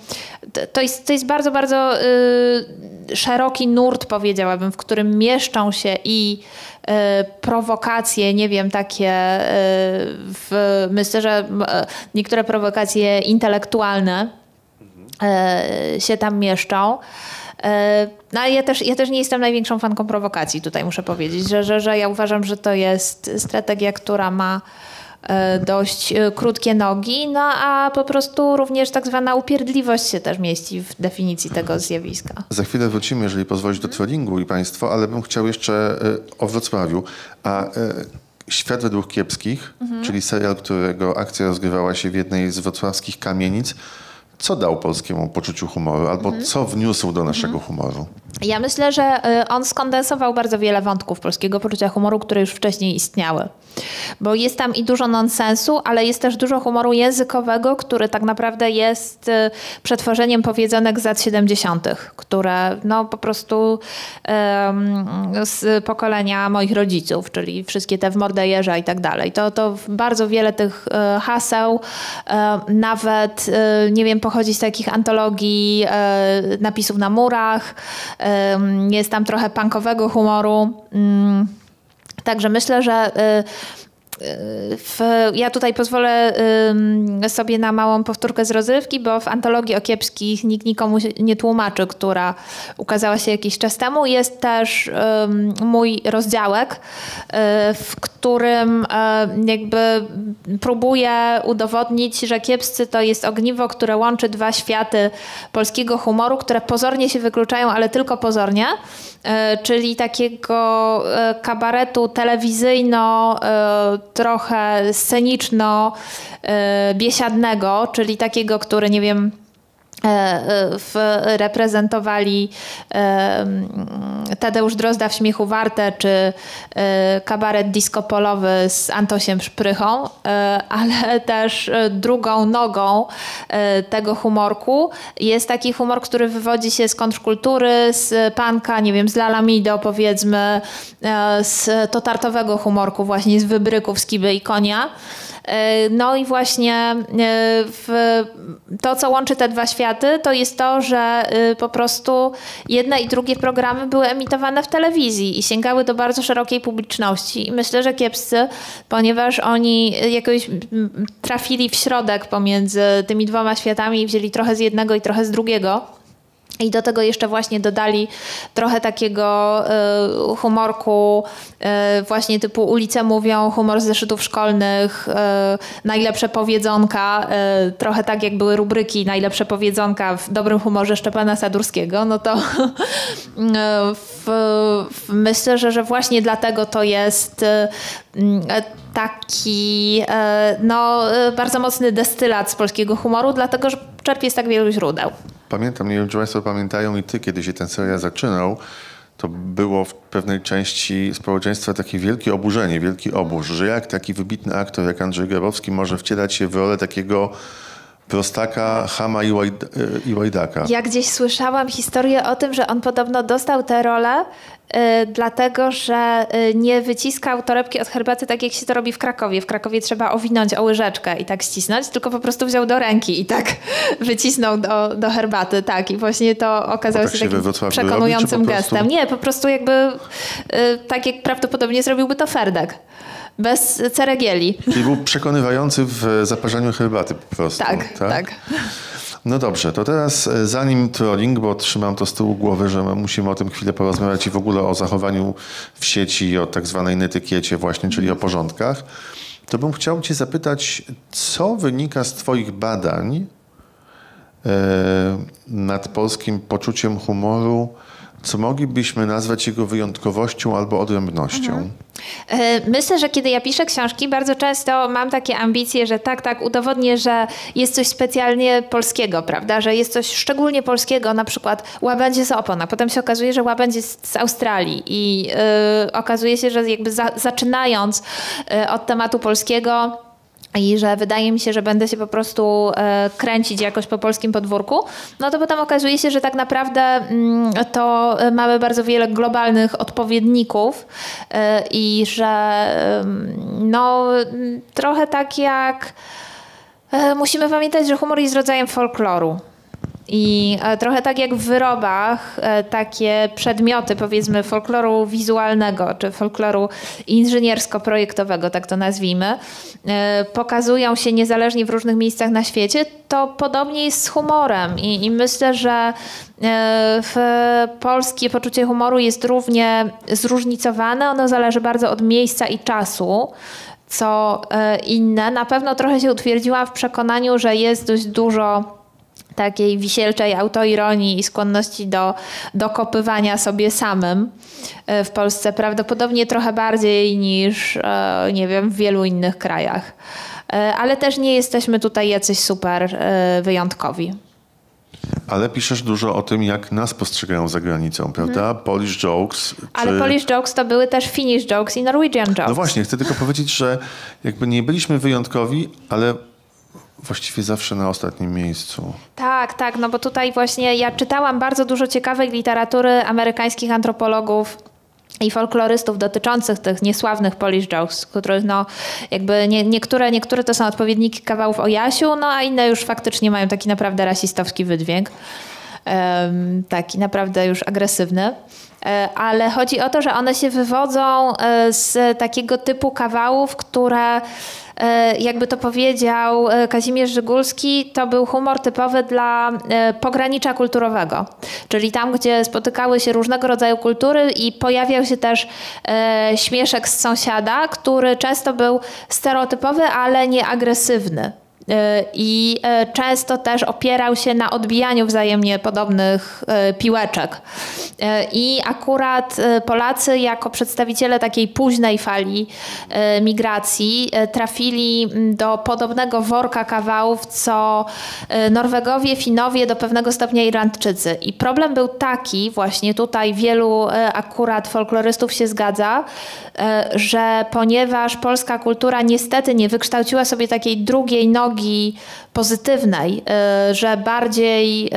to jest, to jest bardzo, bardzo y, szeroki nurt, powiedziałabym, w którym mieszczą się i prowokacje, nie wiem, takie y, w, myślę, że y, niektóre prowokacje intelektualne się tam mieszczą. No ale ja też, ja też nie jestem największą fanką prowokacji, tutaj muszę powiedzieć, że, że, że ja uważam, że to jest strategia, która ma E, dość e, krótkie nogi, no a po prostu również tak zwana upierdliwość się też mieści w definicji tego zjawiska. Za chwilę wrócimy, jeżeli pozwolić, do trollingu i państwo, ale bym chciał jeszcze e, o Wrocławiu. A Świat według kiepskich, mhm. czyli serial, którego akcja rozgrywała się w jednej z wrocławskich kamienic, co dał polskiemu poczuciu humoru, albo mhm. co wniósł do naszego mhm. humoru? Ja myślę, że on skondensował bardzo wiele wątków polskiego poczucia humoru, które już wcześniej istniały bo jest tam i dużo nonsensu, ale jest też dużo humoru językowego, który tak naprawdę jest y, przetworzeniem powiedzonek z lat 70., które no po prostu um, z pokolenia moich rodziców, czyli wszystkie te w Mordejerza i tak dalej. To, to bardzo wiele tych y, haseł, y, nawet nie wiem, pochodzi z takich antologii napisów na murach, jest tam trochę punkowego humoru. Mm. Także myślę, że y, w, ja tutaj pozwolę sobie na małą powtórkę z rozrywki, bo w antologii o kiepskich nikt nikomu nie tłumaczy, która ukazała się jakiś czas temu, jest też mój rozdziałek, y, w którym jakby próbuję udowodnić, że kiepscy to jest ogniwo, które łączy dwa światy polskiego humoru, które pozornie się wykluczają, ale tylko pozornie. E, czyli takiego kabaretu telewizyjno, trochę sceniczno biesiadnego, czyli takiego, który nie wiem w, reprezentowali e, Tadeusz Drozda w Śmiechu Warte czy kabaret disco polowy z Antosiem Szprychą, ale też drugą nogą tego humorku jest taki humor, który wywodzi się z kontrkultury, z panka, nie wiem, z Lalamido powiedzmy, z totartowego humorku właśnie z wybryków, z kiby i konia. E, no i właśnie e, to, co łączy te dwa światy, to jest to, że e, po prostu jedne i drugie programy były emitowane w telewizji i sięgały do bardzo szerokiej publiczności. I myślę, że kiepscy, ponieważ oni jakoś trafili w środek pomiędzy tymi dwoma światami i wzięli trochę z jednego i trochę z drugiego I do tego jeszcze właśnie dodali trochę takiego y, humorku, y, właśnie typu ulice mówią, humor z zeszytów szkolnych, y, najlepsze powiedzonka, trochę tak jak były rubryki najlepsze powiedzonka w dobrym humorze Szczepana Sadurskiego, no to w, w, myślę, że, że właśnie dlatego to jest taki no, bardzo mocny destylat z polskiego humoru, dlatego że czerpie z tak wielu źródeł. Pamiętam, nie wiem czy Państwo pamiętają i Ty, kiedy się ten serial zaczynał, to było w pewnej części społeczeństwa takie wielkie oburzenie, wielki obóz, że jak taki wybitny aktor jak Andrzej Grabowski może wcielać się w rolę takiego prostaka, chama i, łajd i łajdaka. Ja gdzieś słyszałam historię o tym, że on podobno dostał tę rolę y, dlatego, że y, nie wyciskał torebki od herbaty tak jak się to robi w Krakowie. W Krakowie trzeba owinąć o łyżeczkę i tak ścisnąć, tylko po prostu wziął do ręki i tak wycisnął do, do herbaty. Tak, i właśnie to okazało tak się takim przekonującym robi, gestem. Nie, po prostu jakby y, tak jak prawdopodobnie zrobiłby to Ferdek bez ceregieli. Czyli był przekonywający w zaparzaniu herbaty po prostu. Tak, tak. tak. No dobrze, to teraz e, zanim trolling, bo trzymam to z tyłu głowy, że musimy o tym chwilę porozmawiać i w ogóle o zachowaniu w sieci i o tak zwanej netykiecie właśnie, czyli o porządkach, to bym chciał cię zapytać, co wynika z twoich badań e, nad polskim poczuciem humoru co moglibyśmy nazwać jego wyjątkowością albo odrębnością? Mhm. E, myślę, że kiedy ja piszę książki, bardzo często mam takie ambicje, że tak, tak, udowodnię, że jest coś specjalnie polskiego, prawda? Że jest coś szczególnie polskiego, na przykład łabędzie z opon, a potem się okazuje, że łabędzie jest z Australii i yy, okazuje się, że jakby za, zaczynając yy, od tematu polskiego, i że wydaje mi się, że będę się po prostu e, kręcić jakoś po polskim podwórku, no to potem okazuje się, że tak naprawdę mm, to mamy bardzo wiele globalnych odpowiedników e, i że no trochę tak jak e, musimy pamiętać, że humor jest rodzajem folkloru. I e, trochę tak jak w wyrobach, e, takie przedmioty, powiedzmy, folkloru wizualnego czy folkloru inżyniersko-projektowego, tak to nazwijmy, e, pokazują się niezależnie w różnych miejscach na świecie, to podobnie jest z humorem. I, i myślę, że w polskie poczucie humoru jest równie zróżnicowane. Ono zależy bardzo od miejsca i czasu co inne. Na pewno trochę się utwierdziłam w przekonaniu, że jest dość dużo takiej wisielczej autoironii i skłonności do dokopywania sobie samym e, w Polsce prawdopodobnie trochę bardziej niż, e, nie wiem, w wielu innych krajach. E, ale też nie jesteśmy tutaj jacyś super wyjątkowi. Ale piszesz dużo o tym, jak nas postrzegają za granicą, prawda? Hmm. Polish jokes. Ale czy... Polish jokes to były też Finnish jokes i Norwegian jokes. No właśnie, chcę tylko powiedzieć, że jakby nie byliśmy wyjątkowi, ale właściwie zawsze na ostatnim miejscu. Tak, tak, no bo tutaj właśnie ja czytałam bardzo dużo ciekawej literatury amerykańskich antropologów i folklorystów dotyczących tych niesławnych Polish jokes, których no jakby nie, niektóre, niektóre to są odpowiedniki kawałów o Jasiu, no a inne już faktycznie mają taki naprawdę rasistowski wydźwięk. Taki naprawdę już agresywny e, ale chodzi o to, że one się wywodzą e, z takiego typu kawałów, które E, jakby to powiedział Kazimierz Żygulski, to był humor typowy dla pogranicza kulturowego. Czyli tam, gdzie spotykały się różnego rodzaju kultury i pojawiał się też śmieszek z sąsiada, który często był stereotypowy, ale nie agresywny. E, i e, często też opierał się na odbijaniu wzajemnie podobnych e, piłeczek. I akurat Polacy, jako przedstawiciele takiej późnej fali migracji, trafili do podobnego worka kawałów, co Norwegowie, Finowie, do pewnego stopnia Irlandczycy. I problem był taki, właśnie tutaj wielu akurat folklorystów się zgadza, że ponieważ polska kultura niestety nie wykształciła sobie takiej drugiej nogi, pozytywnej, y, że bardziej y,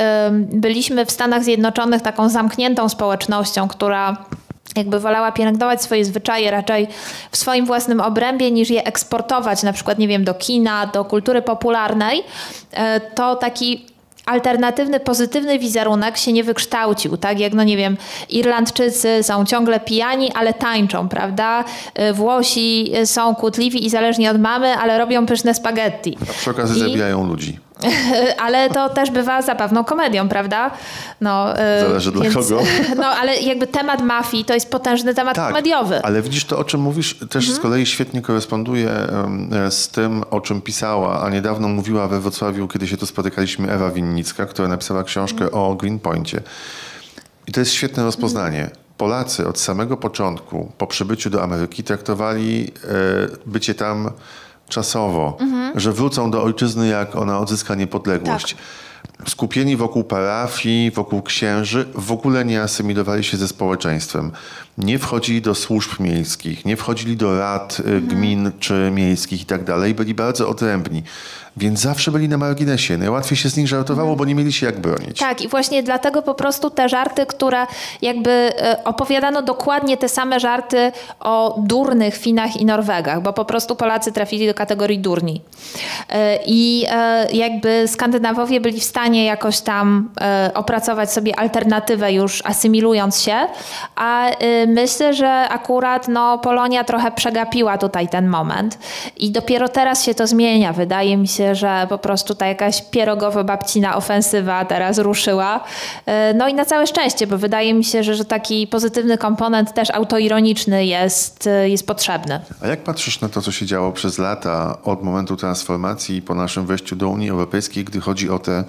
byliśmy w Stanach Zjednoczonych taką zamkniętą społecznością, która jakby wolała pielęgnować swoje zwyczaje raczej w swoim własnym obrębie niż je eksportować na przykład, nie wiem, do kina, do kultury popularnej, y, to taki alternatywny, pozytywny wizerunek się nie wykształcił, tak jak, no nie wiem, Irlandczycy są ciągle pijani, ale tańczą, prawda? Y, Włosi są kłótliwi i zależni od mamy, ale robią pyszne spaghetti. A przy okazji I... zabijają ludzi. ale to też bywa zabawną komedią, prawda? No, e, Zależy dla kogo. No, ale jakby temat mafii to jest potężny temat tak, komediowy. Ale widzisz, to o czym mówisz też mhm. z kolei świetnie koresponduje z tym, o czym pisała, a niedawno mówiła we Wrocławiu, kiedy się tu spotykaliśmy, Ewa Winnicka, która napisała książkę mhm. o Greenpointie. I to jest świetne rozpoznanie. Mhm. Polacy od samego początku, po przybyciu do Ameryki, traktowali e, bycie tam czasowo, mhm. że wrócą do ojczyzny, jak ona odzyska niepodległość. Tak skupieni wokół parafii, wokół księży, w ogóle nie asymilowali się ze społeczeństwem. Nie wchodzili do służb miejskich, nie wchodzili do rad y, mhm. gmin czy miejskich i tak dalej. Byli bardzo odrębni. Więc zawsze byli na marginesie. Najłatwiej się z nich żartowało, bo nie mieli się jak bronić. Tak, i właśnie dlatego po prostu te żarty, które jakby e, opowiadano dokładnie te same żarty o durnych Finach i Norwegach, bo po prostu Polacy trafili do kategorii durni. E, I jakby Skandynawowie byli w stanie jakoś tam opracować sobie alternatywę już asymilując się, a myślę, że akurat no, Polonia trochę przegapiła tutaj ten moment i dopiero teraz się to zmienia. Wydaje mi się, że po prostu ta jakaś pierogowo-babcina ofensywa teraz ruszyła. E, no i na całe szczęście, bo wydaje mi się, że, że taki pozytywny komponent też autoironiczny jest, e, jest potrzebny. A jak patrzysz na to, co się działo przez lata od momentu transformacji po naszym wejściu do Unii Europejskiej, gdy chodzi o te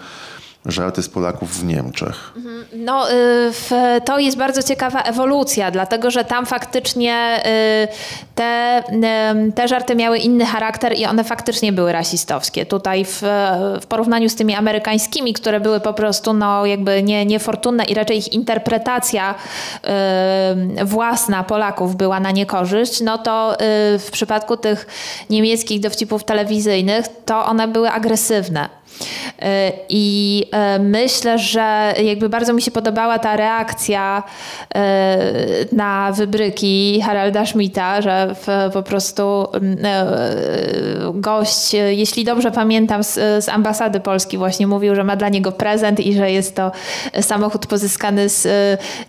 żarty z Polaków w Niemczech? Mhm. No, y, to jest bardzo ciekawa ewolucja, dlatego że tam faktycznie y, te, te żarty miały inny charakter i one faktycznie były rasistowskie. Tutaj w, w porównaniu z tymi amerykańskimi, które były po prostu no, jakby nie, niefortunne i raczej ich interpretacja y, własna Polaków była na niekorzyść, no to w przypadku tych niemieckich dowcipów telewizyjnych to one były agresywne. E, I e, myślę, że jakby bardzo mi się podobała ta reakcja e, na wybryki Haralda Schmidta, że po prostu gość, jeśli dobrze pamiętam, z, z ambasady Polski właśnie mówił, że ma dla niego prezent i że jest to samochód pozyskany z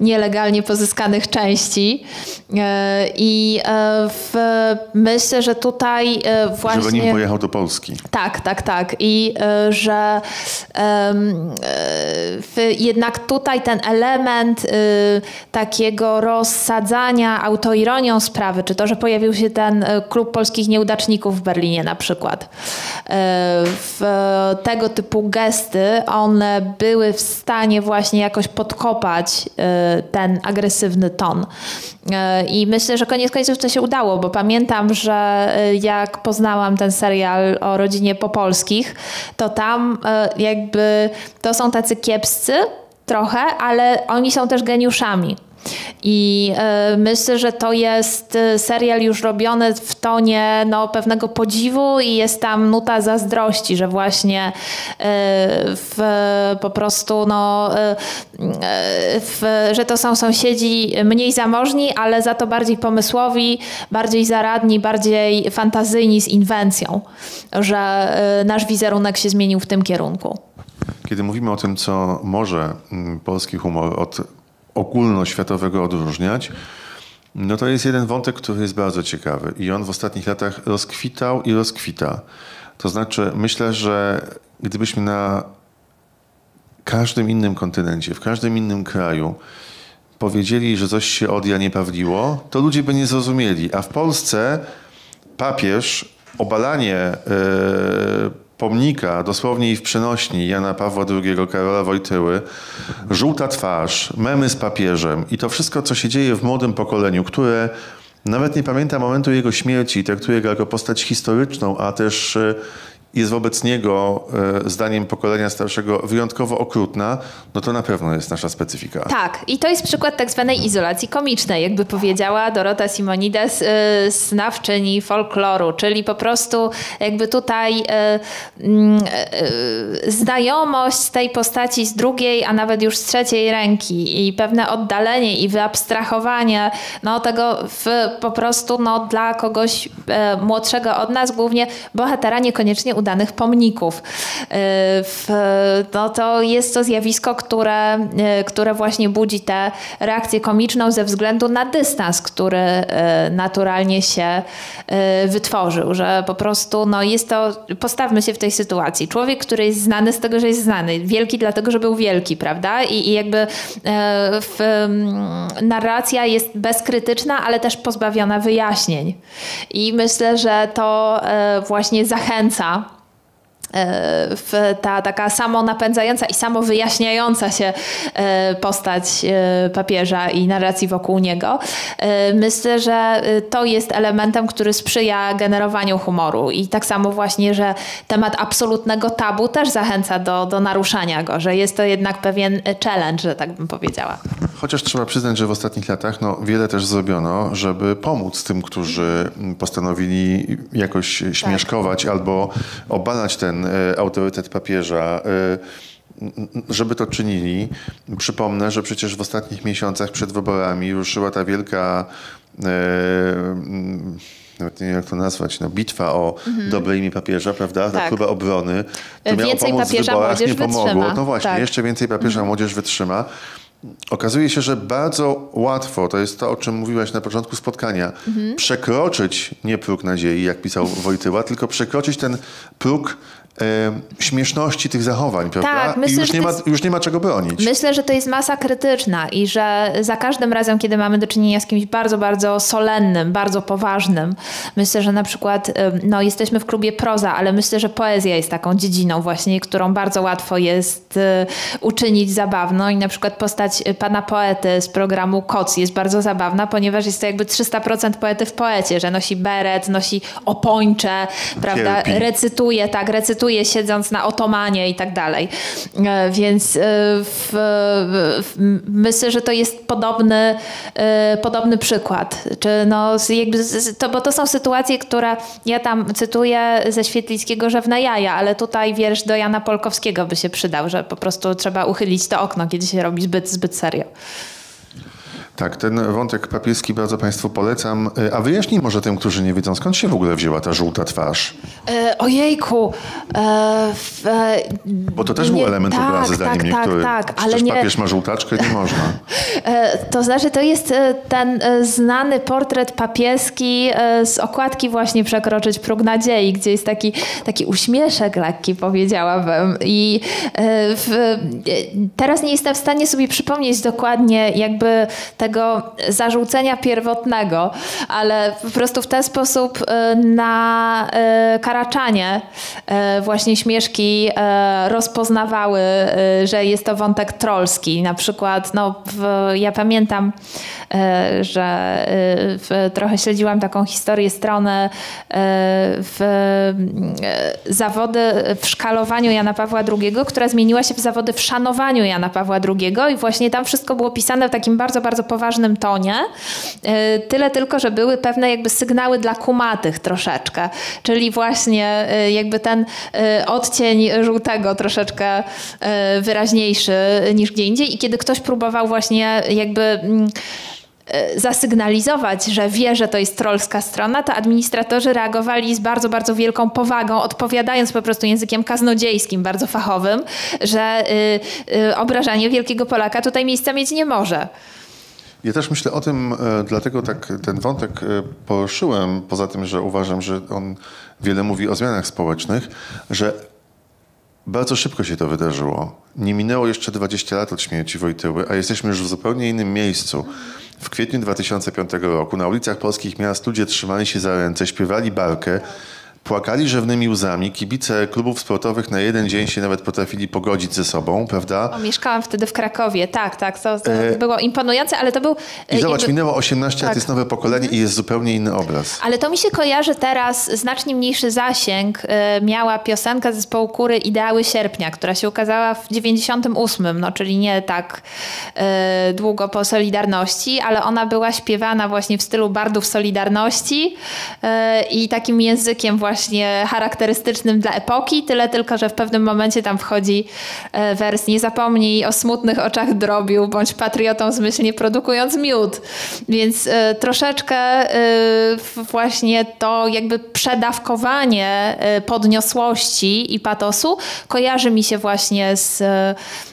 nielegalnie pozyskanych części. I w, myślę, że tutaj właśnie... Żeby nim pojechał do Polski. Tak, tak, tak. I że jednak tutaj ten element y, takiego rozsadzania autoironią sprawy, czy to, że pojawił się ten y, klub polskich nieudaczników w Berlinie na przykład, w tego typu gesty, one były w stanie właśnie jakoś podkopać ten agresywny ton. I myślę, że koniec końców to się udało, bo pamiętam, że jak poznałam ten serial o rodzinie Popolskich, to tam e, jakby to są tacy kiepscy trochę, ale oni są też geniuszami. I y, myślę, że to jest e, serial już robiony w tonie no, pewnego podziwu i jest tam nuta zazdrości, że właśnie y, w, po prostu no, w, że to są sąsiedzi mniej zamożni, ale za to bardziej pomysłowi, bardziej zaradni, bardziej fantazyjni z inwencją, że nasz wizerunek się zmienił w tym kierunku. Kiedy mówimy o tym, co może mm, polski humor od ogólnoświatowego odróżniać, no to jest jeden wątek, który jest bardzo ciekawy i on w ostatnich latach rozkwitał i rozkwita. To znaczy, myślę, że gdybyśmy na każdym innym kontynencie, w każdym innym kraju powiedzieli, że coś się od ja nie pawliło, to ludzie by nie zrozumieli. A w Polsce papież obalanie yy, pomnika, dosłownie i w przenośni Jana Pawła II, Karola Wojtyły, żółta twarz, memy z papieżem i to wszystko, co się dzieje w młodym pokoleniu, które nawet nie pamięta momentu jego śmierci, traktuje go jako postać historyczną, a też e, jest wobec niego, e, zdaniem pokolenia starszego, wyjątkowo okrutna, no to na pewno jest nasza specyfika. Tak, i to jest przykład tak zwanej izolacji komicznej, jakby powiedziała Dorota Simonides, e, znawczyni folkloru, czyli po prostu jakby tutaj e, znajomość z tej postaci z drugiej, a nawet już z trzeciej ręki i pewne oddalenie i wyabstrahowanie no, tego w, po prostu no, dla kogoś młodszego od nas, głównie bohatera niekoniecznie udanych pomników. W, no to jest to zjawisko, które, które właśnie budzi tę reakcję komiczną ze względu na dystans, który naturalnie się wytworzył, że po prostu no jest to, postawmy się w tej sytuacji. Człowiek, który jest znany z tego, że jest znany, wielki dlatego, że był wielki, prawda? I, i jakby w, narracja jest bezkrytyczna, ale też pozbawiona wyjaśnień. I myślę, że to właśnie zachęca ta taka samonapędzająca i samowyjaśniająca się e, postać papieża i narracji wokół niego. Myślę, że to jest elementem, który sprzyja generowaniu humoru i tak samo właśnie, że temat absolutnego tabu też zachęca do, do naruszania go, że jest to jednak pewien challenge, że tak bym powiedziała. Chociaż trzeba przyznać, że w ostatnich latach no, wiele też zrobiono, żeby pomóc tym, którzy postanowili jakoś śmieszkować tak. albo obalać ten e, autorytet papieża. E, żeby to czynili. Przypomnę, że przecież w ostatnich miesiącach przed wyborami ruszyła ta wielka e, nawet nie wiem jak to nazwać, no, bitwa o mhm. dobre imię papieża, prawda? Tak. próbę obrony. To więcej papieża młodzież nie pomogło. Wytrzyma. No właśnie, tak. jeszcze więcej papieża mhm. młodzież wytrzyma. Okazuje się, że bardzo łatwo, to jest to, o czym mówiłaś na początku spotkania, mhm. przekroczyć nie próg nadziei, jak pisał Wojtyła, tylko przekroczyć ten próg śmieszności tych zachowań, prawda? Tak, myślę, I już nie, ma, już nie ma czego bronić. Myślę, że to jest masa krytyczna i że za każdym razem, kiedy mamy do czynienia z kimś bardzo, bardzo solennym, bardzo poważnym, myślę, że na przykład no, jesteśmy w klubie proza, ale myślę, że poezja jest taką dziedziną właśnie, którą bardzo łatwo jest e, uczynić zabawną i na przykład postać pana poety z programu KOC jest bardzo zabawna, ponieważ jest to jakby 300% poety w poecie, że nosi beret, nosi opończe, prawda, recytuje, tak, recytuje siedząc na otomanie i tak dalej. E, więc e, w, w, myślę, że to jest podobny, e, podobny przykład. Czy no, jakby to, bo to są sytuacje, które ja tam cytuję ze Świetlickiego, że w na jaja, ale tutaj wiersz do Jana Polkowskiego by się przydał, że po prostu trzeba uchylić to okno, kiedy się robi zbyt, zbyt serio. Tak, ten wątek papieski bardzo Państwu polecam. E, a wyjaśnij może tym, którzy nie wiedzą, skąd się w ogóle wzięła ta żółta twarz? E, ojejku. E, w, e, Bo to też nie, był element tak, obrazy, zdaniem tak, niektórych. Tak, tak, ale nie... papież ma żółtaczkę, nie można. E, to znaczy, to jest e, ten znany portret papieski z okładki właśnie Przekroczyć próg nadziei, gdzie jest taki, taki uśmieszek lekki, powiedziałabym. I w, teraz nie jestem w stanie sobie przypomnieć dokładnie jakby tego tego zarzucenia pierwotnego, ale po prostu w ten sposób y, na y, Karaczanie y, właśnie śmieszki rozpoznawały, że jest to wątek trollski. Na przykład, no, w, ja pamiętam, że w, trochę śledziłam taką historię strony w zawody w szkalowaniu Jana Pawła II, która zmieniła się w zawody w szanowaniu Jana Pawła II i właśnie tam wszystko było pisane w takim bardzo, bardzo poważnym poważnym tonie. E, tyle tylko, że były pewne jakby sygnały dla kumatych troszeczkę, czyli właśnie e, jakby ten e, odcień żółtego troszeczkę wyraźniejszy niż gdzie indziej i kiedy ktoś próbował właśnie jakby mm, zasygnalizować, że wie, że to jest trollska strona, to administratorzy reagowali z bardzo, bardzo wielką powagą, odpowiadając po prostu językiem kaznodziejskim, bardzo fachowym, że y, y, obrażanie wielkiego Polaka tutaj miejsca mieć nie może. Ja też myślę o tym, e, dlatego tak ten wątek e, poruszyłem, poza tym, że uważam, że on wiele mówi o zmianach społecznych, że bardzo szybko się to wydarzyło. Nie minęło jeszcze 20 lat od śmierci Wojtyły, a jesteśmy już w zupełnie innym miejscu. W kwietniu 2005 roku na ulicach polskich miast ludzie trzymali się za ręce, śpiewali barkę, Płakali rzewnymi łzami. Kibice klubów sportowych na jeden dzień się nawet potrafili pogodzić ze sobą, prawda? O, mieszkałam wtedy w Krakowie, tak, tak. To, to e... było imponujące, ale to był... I e, zobacz, jakby... minęło 18 tak. lat, jest nowe pokolenie i jest zupełnie inny obraz. Ale to mi się kojarzy teraz, znacznie mniejszy zasięg e, miała piosenka zespołu Kury Ideały Sierpnia, która się ukazała w 98, no czyli nie tak e, długo po Solidarności, ale ona była śpiewana właśnie w stylu bardów Solidarności i takim językiem właśnie właśnie charakterystycznym dla epoki, tyle tylko, że w pewnym momencie tam wchodzi e, wers nie zapomnij o smutnych oczach drobiu, bądź patriotą zmyślnie produkując miód. Więc e, troszeczkę e, właśnie to jakby przedawkowanie podniosłości i patosu kojarzy mi się właśnie z,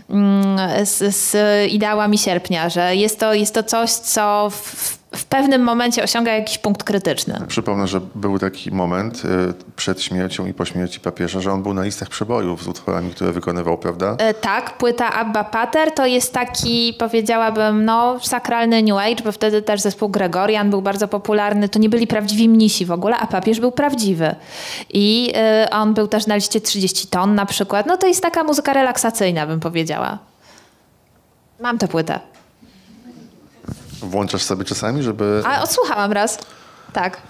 mm, z, z ideałami sierpnia, że jest to, jest to coś, co w, w pewnym momencie osiąga jakiś punkt krytyczny. Przypomnę, że był taki moment y, przed śmiercią i po śmierci papieża, że on był na listach przebojów z utworami, które wykonywał, prawda? E, tak, płyta Abba Pater to jest taki, powiedziałabym, no, sakralny New Age, bo wtedy też zespół Gregorian był bardzo popularny. To nie byli prawdziwi mnisi w ogóle, a papież był prawdziwy. I y, on był też na liście 30 ton na przykład. No to jest taka muzyka relaksacyjna, bym powiedziała. Mam tę płytę. Włączasz sobie czasami, żeby... A odsłuchałam raz. Tak.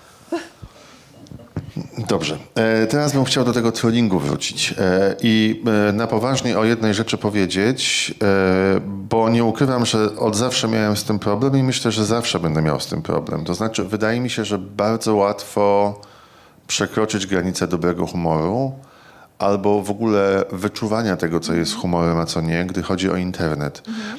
Dobrze. E, teraz bym chciał do tego trollingu wrócić e, i e, na poważnie o jednej rzeczy powiedzieć, bo nie ukrywam, że od zawsze miałem z tym problem i myślę, że zawsze będę miał z tym problem. To znaczy, wydaje mi się, że bardzo łatwo przekroczyć granicę dobrego humoru albo w ogóle wyczuwania tego, co jest humorem, a co nie, gdy chodzi o internet. Mhm.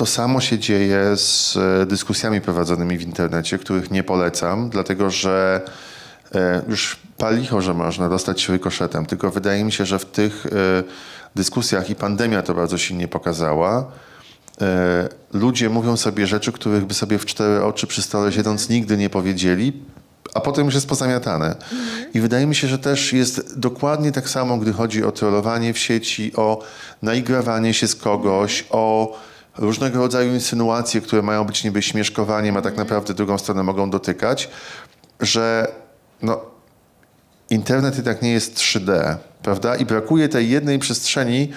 To samo się dzieje z e, dyskusjami prowadzonymi w internecie, których nie polecam, dlatego że e, już palicho, że można dostać się rykoszetem, tylko wydaje mi się, że w tych e, dyskusjach i pandemia to bardzo silnie pokazała, ludzie mówią sobie rzeczy, których by sobie w cztery oczy przy stole siedząc nigdy nie powiedzieli, a potem już jest pozamiatane. Mhm. I wydaje mi się, że też jest dokładnie tak samo, gdy chodzi o trollowanie w sieci, o naigrawanie się z kogoś, o różnego rodzaju insynuacje, które mają być niby śmieszkowaniem, a tak naprawdę drugą stronę mogą dotykać, że no, internet jednak nie jest 3D, prawda? I brakuje tej jednej przestrzeni,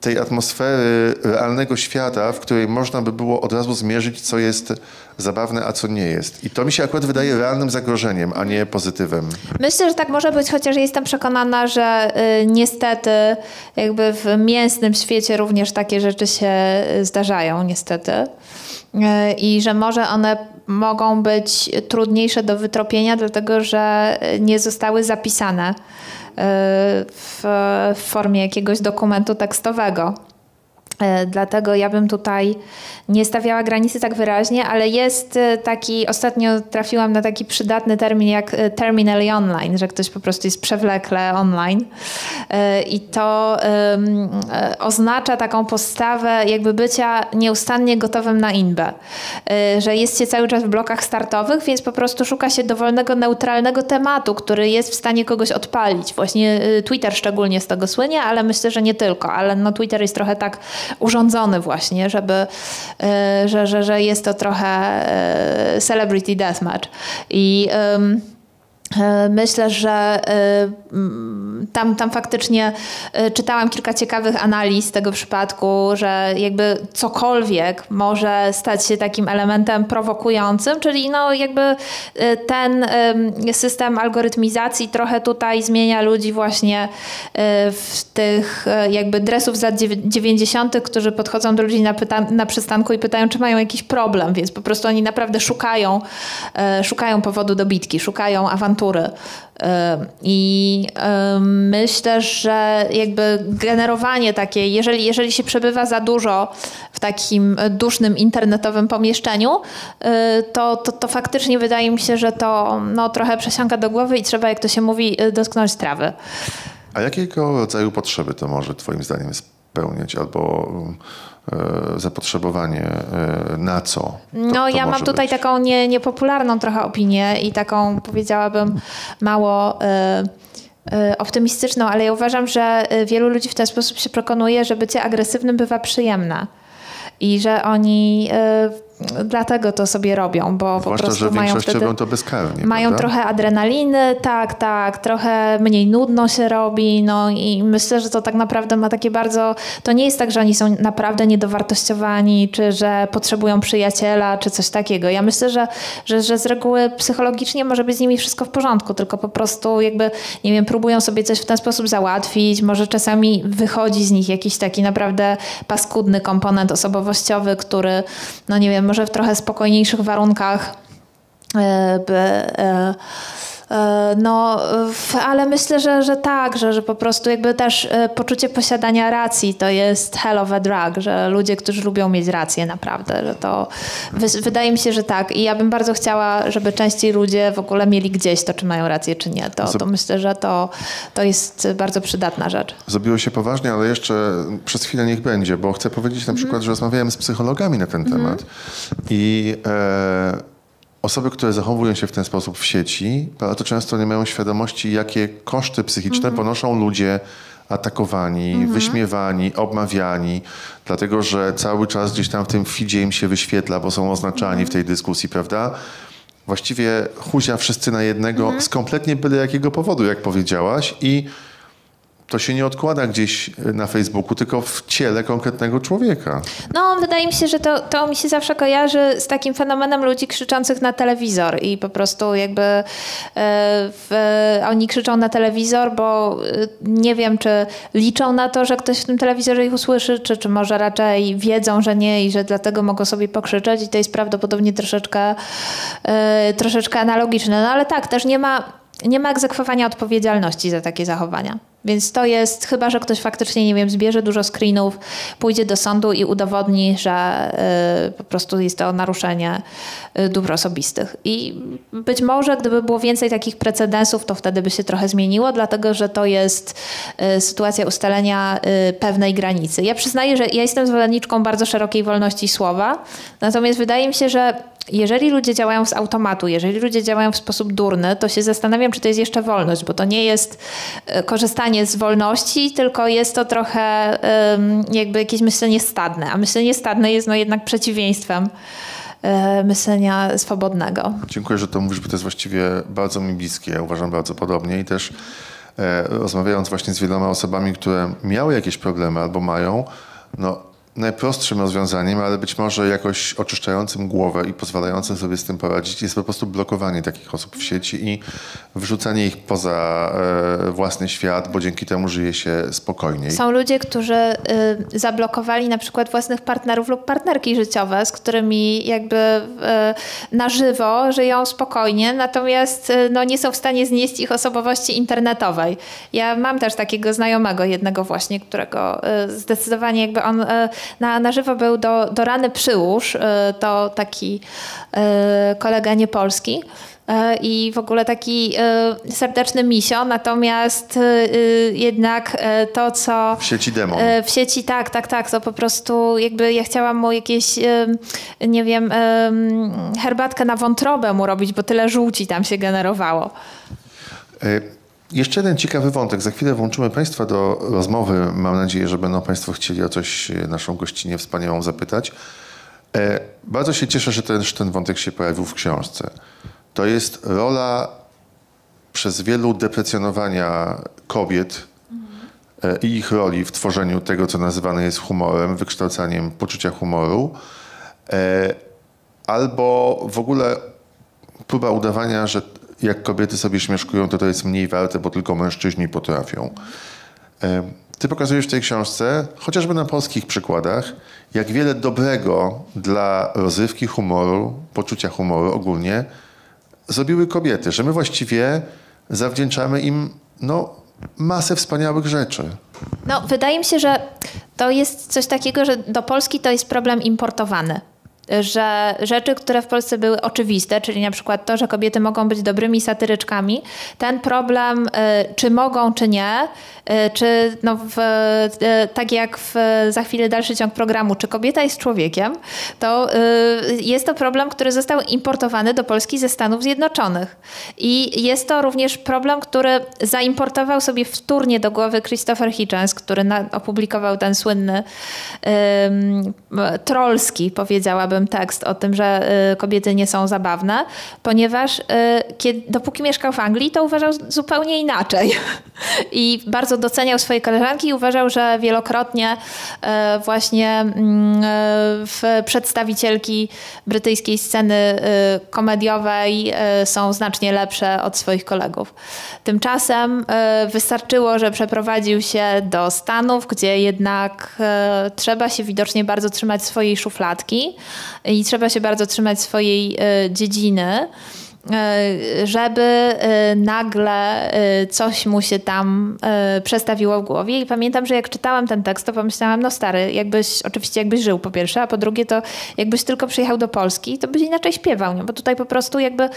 tej atmosfery realnego świata, w której można by było od razu zmierzyć, co jest zabawne, a co nie jest. I to mi się akurat wydaje realnym zagrożeniem, a nie pozytywem. Myślę, że tak może być, chociaż jestem przekonana, że y, niestety jakby w mięsnym świecie również takie rzeczy się zdarzają, niestety. Y, I że może one mogą być trudniejsze do wytropienia, dlatego że nie zostały zapisane w, w formie jakiegoś dokumentu tekstowego. E, dlatego ja bym tutaj nie stawiała granicy tak wyraźnie, ale jest e, taki, ostatnio trafiłam na taki przydatny termin jak e, terminally online, że ktoś po prostu jest przewlekle online. I to oznacza taką postawę jakby bycia nieustannie gotowym na inbę. Że jest się cały czas w blokach startowych, więc po prostu szuka się dowolnego, neutralnego tematu, który jest w stanie kogoś odpalić. Właśnie Twitter szczególnie z tego słynie, ale myślę, że nie tylko. Ale no Twitter jest trochę tak urządzony właśnie, żeby, e, że, że, że jest to trochę e, celebrity deathmatch. I um, myślę, że e, tam, tam faktycznie e, czytałam kilka ciekawych analiz tego przypadku, że jakby cokolwiek może stać się takim elementem prowokującym, czyli no jakby ten system algorytmizacji trochę tutaj zmienia ludzi właśnie w tych jakby dresów z lat 90., którzy podchodzą do ludzi na, pyta- na przystanku i pytają, czy mają jakiś problem, więc po prostu oni naprawdę szukają, szukają powodu do bitki, szukają awantury awantury. I myślę, że jakby generowanie takiej, jeżeli, jeżeli się przebywa za dużo w takim dusznym internetowym pomieszczeniu, y, to, to, to faktycznie wydaje mi się, że to no, trochę przesiąka do głowy i trzeba, jak to się mówi, dotknąć trawy. A jakiego rodzaju potrzeby to może Twoim zdaniem spełniać albo E, zapotrzebowanie e, na co? To, no, ja mam tutaj być. taką nie, niepopularną trochę opinię i taką powiedziałabym mało. E, optymistyczną, ale ja uważam, że wielu ludzi w ten sposób się przekonuje, że bycie agresywnym bywa przyjemne i że oni dlatego to sobie robią, bo Zwłaszcza, po prostu że mają wtedy, robią to bezkarnie. Mają prawda? trochę adrenaliny, tak, tak, trochę mniej nudno się robi, no i myślę, że to tak naprawdę ma takie bardzo, to nie jest tak, że oni są naprawdę niedowartościowani, czy że potrzebują przyjaciela, czy coś takiego. Ja myślę, że, że, że z reguły psychologicznie może być z nimi wszystko w porządku, tylko po prostu jakby, nie wiem, próbują sobie coś w ten sposób załatwić, może czasami wychodzi z nich jakiś taki naprawdę paskudny komponent osobowościowy, który, no nie wiem, może w trochę spokojniejszych warunkach e, by, no, w, ale myślę, że, że tak, że, że po prostu jakby też e, poczucie posiadania racji to jest hell of a drug, że ludzie, którzy lubią mieć rację naprawdę, że to wy, wydaje mi się, że tak i ja bym bardzo chciała, żeby częściej ludzie w ogóle mieli gdzieś to, czy mają rację, czy nie. To, to myślę, że to, to jest bardzo przydatna rzecz. Zrobiło się poważnie, ale jeszcze przez chwilę niech będzie, bo chcę powiedzieć na przykład, że rozmawiałem z psychologami na ten temat i e, osoby, które zachowują się w ten sposób w sieci, bardzo często nie mają świadomości, jakie koszty psychiczne ponoszą ludzie atakowani, wyśmiewani, obmawiani, dlatego że cały czas gdzieś tam w tym feedzie im się wyświetla, bo są oznaczani w tej dyskusji, prawda? Właściwie huzia wszyscy na jednego z kompletnie byle jakiego powodu, jak powiedziałaś i to się nie odkłada gdzieś na Facebooku, tylko w ciele konkretnego człowieka. No, wydaje mi się, że to, to mi się zawsze kojarzy z takim fenomenem ludzi krzyczących na telewizor i po prostu jakby e, w, oni krzyczą na telewizor, bo e, nie wiem, czy liczą na to, że ktoś w tym telewizorze ich usłyszy, czy, czy może raczej wiedzą, że nie i że dlatego mogą sobie pokrzyczeć i to jest prawdopodobnie troszeczkę, e, troszeczkę analogiczne. No ale tak, też nie ma, nie ma egzekwowania odpowiedzialności za takie zachowania. Więc to jest, chyba że ktoś faktycznie, nie wiem, zbierze dużo screenów, pójdzie do sądu i udowodni, że y, po prostu jest to naruszenie y, dóbr osobistych. I być może, gdyby było więcej takich precedensów, to wtedy by się trochę zmieniło, dlatego że to jest y, sytuacja ustalenia pewnej granicy. Ja przyznaję, że ja jestem zwolenniczką bardzo szerokiej wolności słowa, natomiast wydaje mi się, że jeżeli ludzie działają z automatu, jeżeli ludzie działają w sposób durny, to się zastanawiam, czy to jest jeszcze wolność, bo to nie jest korzystanie z wolności, tylko jest to trochę jakby jakieś myślenie stadne, a myślenie stadne jest no jednak przeciwieństwem e, myślenia swobodnego. Dziękuję, że to mówisz, bo to jest właściwie bardzo mi bliskie. Ja uważam bardzo podobnie i też e, rozmawiając właśnie z wieloma osobami, które miały jakieś problemy albo mają, no najprostszym rozwiązaniem, ale być może jakoś oczyszczającym głowę i pozwalającym sobie z tym poradzić, jest po prostu blokowanie takich osób w sieci i wrzucanie ich poza e, własny świat, bo dzięki temu żyje się spokojniej. Są ludzie, którzy y, zablokowali na przykład własnych partnerów lub partnerki życiowe, z którymi jakby y, na żywo żyją spokojnie, natomiast y, no, nie są w stanie znieść ich osobowości internetowej. Ja mam też takiego znajomego, jednego właśnie, którego y, zdecydowanie jakby on y, na, na żywo był do, do rany przyłóż, y, to taki y, kolega niepolski y, i w ogóle taki serdeczny misio, natomiast jednak to, co... W sieci demon. W sieci, tak, tak, tak, to po prostu jakby ja chciałam mu jakieś, nie wiem, herbatkę na wątrobę mu robić, bo tyle żółci tam się generowało. Jeszcze jeden ciekawy wątek. Za chwilę włączymy Państwa do rozmowy. Mam nadzieję, że będą Państwo chcieli o coś naszą gościnę wspaniałą zapytać. E, bardzo się cieszę, że też ten wątek się pojawił w książce. To jest rola przez wielu deprecjonowania kobiet e, i ich roli w tworzeniu tego, co nazywane jest humorem, wykształcaniem poczucia humoru, e, albo w ogóle próba udawania, że jak kobiety sobie śmieszkują, to to jest mniej warte, bo tylko mężczyźni potrafią. Ty pokazujesz w tej książce, chociażby na polskich przykładach, jak wiele dobrego dla rozrywki humoru, poczucia humoru ogólnie zrobiły kobiety, że my właściwie zawdzięczamy im no, masę wspaniałych rzeczy. No, wydaje mi się, że to jest coś takiego, że do Polski to jest problem importowany że rzeczy, które w Polsce były oczywiste, czyli na przykład to, że kobiety mogą być dobrymi satyryczkami, ten problem, y, czy mogą, czy nie, y, czy no w, y, tak jak w, za chwilę dalszy ciąg programu, czy kobieta jest człowiekiem, to jest to problem, który został importowany do Polski ze Stanów Zjednoczonych. I jest to również problem, który zaimportował sobie wtórnie do głowy Christopher Hitchens, który na, opublikował ten słynny um, trollski, tekst o tym, że y, kobiety nie są zabawne, ponieważ y, kiedy, dopóki mieszkał w Anglii, to uważał zupełnie inaczej. I bardzo doceniał swoje koleżanki i uważał, że wielokrotnie y, właśnie mm, w przedstawicielki brytyjskiej sceny komediowej są znacznie lepsze od swoich kolegów. Tymczasem wystarczyło, że przeprowadził się do Stanów, gdzie jednak trzeba się widocznie bardzo trzymać swojej szufladki i trzeba się bardzo trzymać swojej e, dziedziny. żeby nagle coś mu się tam przestawiło w głowie. I pamiętam, że jak czytałam ten tekst, to pomyślałam, no stary, jakbyś, oczywiście jakbyś żył po pierwsze, a po drugie to jakbyś tylko przyjechał do Polski, to byś inaczej śpiewał, nie? bo tutaj po prostu jakby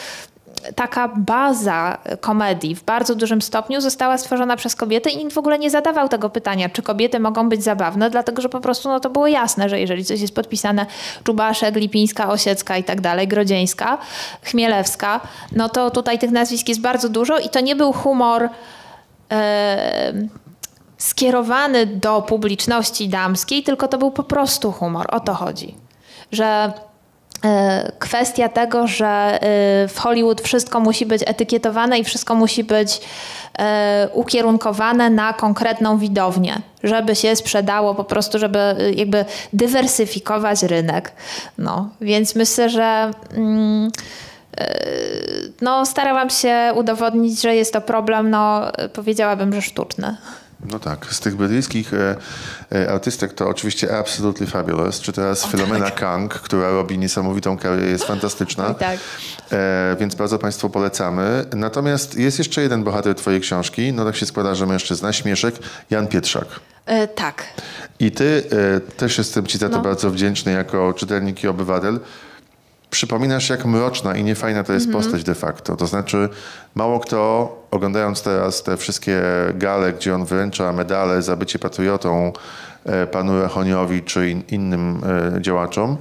taka baza komedii w bardzo dużym stopniu została stworzona przez kobiety i nikt w ogóle nie zadawał tego pytania, czy kobiety mogą być zabawne, dlatego że po prostu no, to było jasne, że jeżeli coś jest podpisane Czubaszek, Lipińska, Osiecka i tak dalej, Grodzieńska, Chmielewska, no to tutaj tych nazwisk jest bardzo dużo i to nie był humor e, skierowany do publiczności damskiej, tylko to był po prostu humor. O to chodzi. Że kwestia tego, że e, w Hollywood wszystko musi być etykietowane i wszystko musi być e, ukierunkowane na konkretną widownię, żeby się sprzedało, po prostu, żeby jakby dywersyfikować rynek. No, więc myślę, że mm, no, starałam się udowodnić, że jest to problem, no, powiedziałabym, że sztuczny. No tak, z tych brytyjskich e, e, artystek to oczywiście Absolutely Fabulous, czy teraz o, Filomena tak. Kang, która robi niesamowitą karierę, jest fantastyczna. tak. E, więc bardzo Państwu polecamy. Natomiast jest jeszcze jeden bohater Twojej książki, no tak się składa, że mężczyzna, śmieszek, Jan Pietrzak. E, tak. I Ty e, też jestem Ci za to no. bardzo wdzięczny jako czytelnik i obywatel przypominasz, jak mroczna i niefajna to jest -hmm. postać de facto. To znaczy, mało kto, oglądając teraz te wszystkie gale, gdzie on wręcza medale za bycie patriotą e, panu Rachoniowi czy in, innym e, działaczom,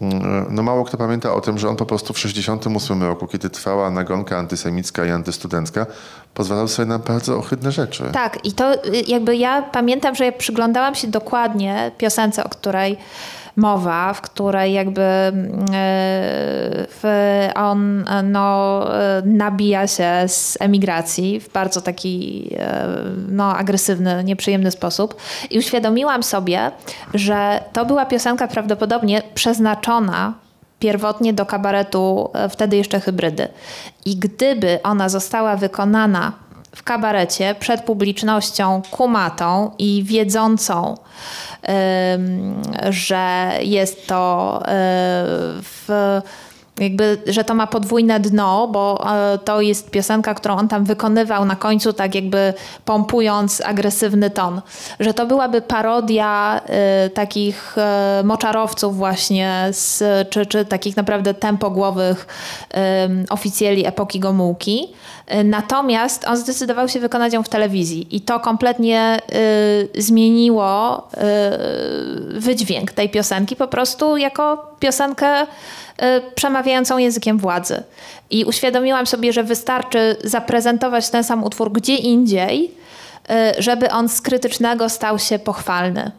mm, no mało kto pamięta o tym, że on po prostu w 1968 roku, kiedy trwała nagonka antysemicka i antystudencka, pozwalał sobie na bardzo ohydne rzeczy. Tak, i to y, jakby ja pamiętam, że ja przyglądałam się dokładnie piosence, o której mowa, w której jakby e, on no, e, nabija się z emigracji w bardzo taki e, no, agresywny, nieprzyjemny sposób. I uświadomiłam sobie, że to była piosenka prawdopodobnie przeznaczona pierwotnie do kabaretu wtedy jeszcze hybrydy. I gdyby ona została wykonana w kabarecie przed publicznością kumatą i wiedzącą, że jest to e, w jakby, że to ma podwójne dno, bo e, to jest piosenka, którą on tam wykonywał na końcu, tak jakby pompując agresywny ton. Że to byłaby parodia y, takich y, moczarowców właśnie, z, czy, czy takich naprawdę tempogłowych y, oficjeli epoki Gomułki. Natomiast on zdecydował się wykonać ją w telewizji i to kompletnie zmieniło wydźwięk tej piosenki po prostu jako piosenkę przemawiającą językiem władzy. I uświadomiłam sobie, że wystarczy zaprezentować ten sam utwór gdzie indziej, y, żeby on z krytycznego stał się pochwalny.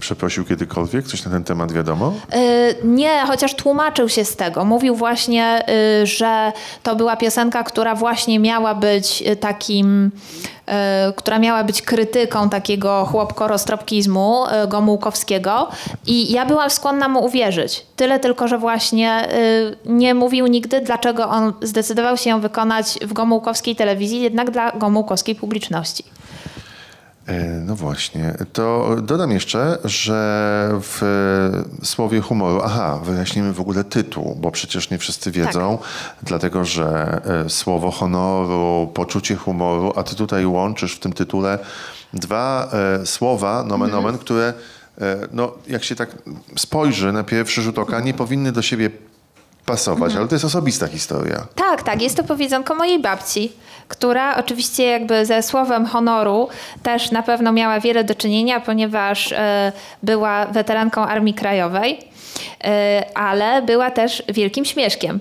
Przeprosił kiedykolwiek? Coś na ten temat wiadomo? Y, nie, chociaż tłumaczył się z tego. Mówił właśnie, że to była piosenka, która właśnie miała być takim E, która miała być krytyką takiego chłopko-roztropkizmu e, Gomułkowskiego i ja byłam skłonna mu uwierzyć. Tyle tylko, że właśnie e, nie mówił nigdy, dlaczego on zdecydował się ją wykonać w gomułkowskiej telewizji, jednak dla gomułkowskiej publiczności. E, no właśnie, to dodam jeszcze, że w słowie humoru, aha, wyjaśnimy w ogóle tytuł, bo przecież nie wszyscy wiedzą, tak. dlatego że e, słowo honoru, poczucie humoru, a ty tutaj łączysz w tym tytule dwa e, słowa, nomen omen, które no, jak się tak spojrzy na pierwszy rzut oka, nie powinny do siebie pasować, mhm. ale to jest osobista historia. Tak, tak, jest to powiedzonko mojej babci która oczywiście jakby ze słowem honoru też na pewno miała wiele do czynienia, ponieważ e, była weteranką Armii Krajowej ale była też wielkim śmieszkiem.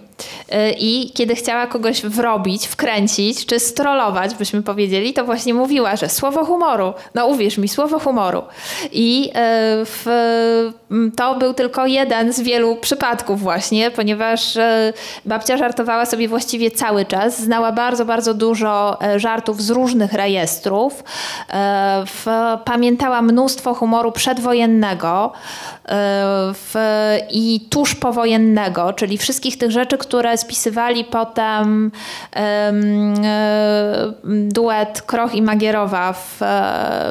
E, I kiedy chciała kogoś wrobić, wkręcić czy strollować, byśmy powiedzieli, to właśnie mówiła, że słowo humoru, no uwierz mi, słowo humoru. I w, to był tylko jeden z wielu przypadków właśnie, ponieważ babcia żartowała sobie właściwie cały czas, znała bardzo, bardzo dużo e, żartów z różnych rejestrów. E, pamiętała mnóstwo humoru przedwojennego e, i tuż powojennego, czyli wszystkich tych rzeczy, które spisywali potem duet Kroch i Magierowa w,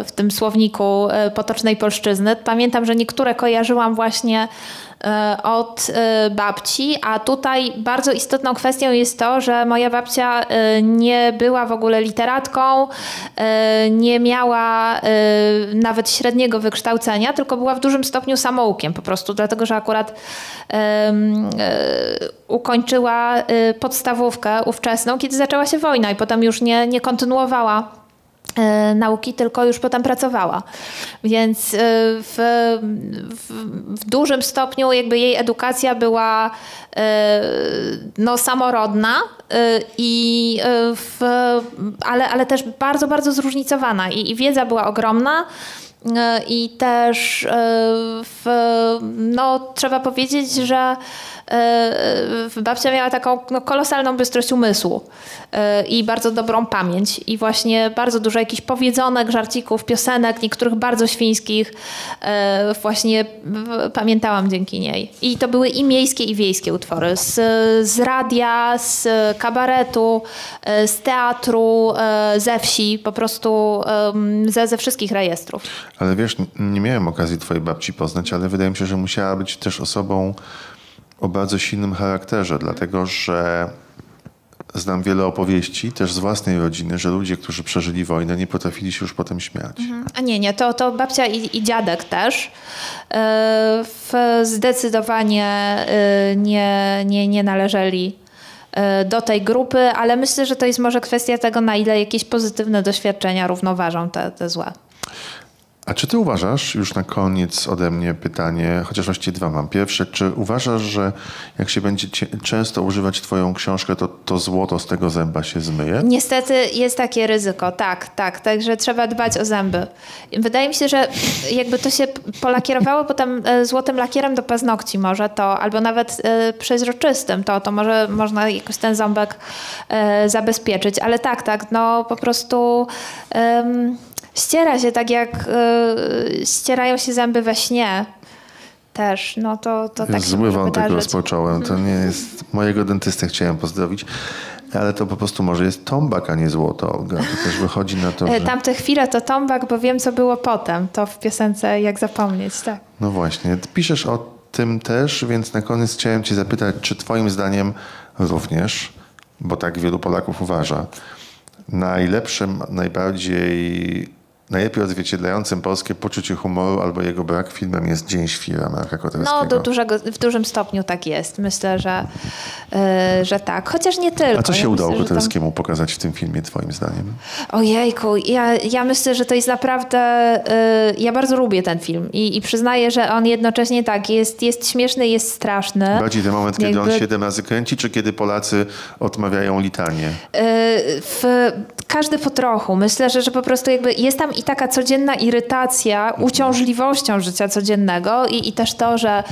w tym słowniku potocznej polszczyzny. Pamiętam, że niektóre kojarzyłam właśnie e, od e, babci, a tutaj bardzo istotną kwestią jest to, że moja babcia e, nie była w ogóle literatką, e, nie miała e, nawet średniego wykształcenia, tylko była w dużym stopniu samoukiem po prostu, dlatego że akurat e, ukończyła e, podstawówkę ówczesną, kiedy zaczęła się wojna i potem już nie, nie kontynuowała e, nauki, tylko już potem pracowała. Więc e, w, w, w dużym stopniu jakby jej edukacja była e, no, samorodna e, i e, w, ale, ale też bardzo, bardzo zróżnicowana i, i wiedza była ogromna. E, I też e, no, trzeba powiedzieć, że e, babcia miała taką no, kolosalną bystrość umysłu e, i bardzo dobrą pamięć. I właśnie bardzo dużo jakichś powiedzonek, żarcików, piosenek, niektórych bardzo świńskich e, właśnie pamiętałam dzięki niej. I to były i miejskie, i wiejskie utwory. Z, z radia, z kabaretu, e, z teatru, e, ze wsi, po prostu ze, ze wszystkich rejestrów. Ale wiesz, nie miałem okazji twojej babci poznać, ale wydaje mi się, że musiała być też osobą o bardzo silnym charakterze, dlatego że znam wiele opowieści, też z własnej rodziny, że ludzie, którzy przeżyli wojnę, nie potrafili się już potem śmiać. A nie, nie, to, to babcia i, i dziadek też w, zdecydowanie e, nie, nie, nie należeli e, do tej grupy, ale myślę, że to jest może kwestia tego, na ile jakieś pozytywne doświadczenia równoważą te, te złe. A czy ty uważasz, już na koniec ode mnie pytanie, chociaż właściwie dwa mam. Pierwsze, czy uważasz, że jak się będzie często używać twoją książkę, to to złoto z tego zęba się zmyje? Niestety jest takie ryzyko, tak, tak, także trzeba dbać o zęby. Wydaje mi się, że jakby to się polakierowało potem e, złotym lakierem do paznokci może to, albo nawet e, przeźroczystym, to, to może można jakoś ten ząbek e, zabezpieczyć, ale tak, tak, no po prostu em, ściera się tak jak e, ścierają się zęby we śnie też, no to, to tak zły wątek wydarzyć. rozpocząłem. To nie jest... Mojego dentystę chciałem pozdrowić. Ale to po prostu może jest tombak, a nie złoto, Olga. To też wychodzi na to, E, że... Tamte chwile to tombak, bo wiem, co było potem. To w piosence Jak zapomnieć, tak. No właśnie. Piszesz o tym też, więc na koniec chciałem cię zapytać, czy twoim zdaniem również, bo tak wielu Polaków uważa, najlepszym, najbardziej... Najlepiej odzwierciedlającym polskie poczucie humoru albo jego brak filmem jest Dzień Świra Marka Kotelskiego. No, do dużego, w dużym stopniu tak jest. Myślę, że, e, że tak. Chociaż nie tylko. A co się Ja udało myślę, tam- pokazać w tym filmie, twoim zdaniem? Ojejku, ja, ja myślę, że to jest naprawdę... e, ja bardzo lubię ten film i, i przyznaję, że on jednocześnie tak, jest, jest śmieszny, jest straszny. Bardziej ten moment, kiedy on Jakby- siedem razy kręci, czy kiedy Polacy odmawiają litanie? E, w, każdy po trochu. Myślę, że, że po prostu jakby jest tam i taka codzienna irytacja uciążliwością życia codziennego i, i też to, że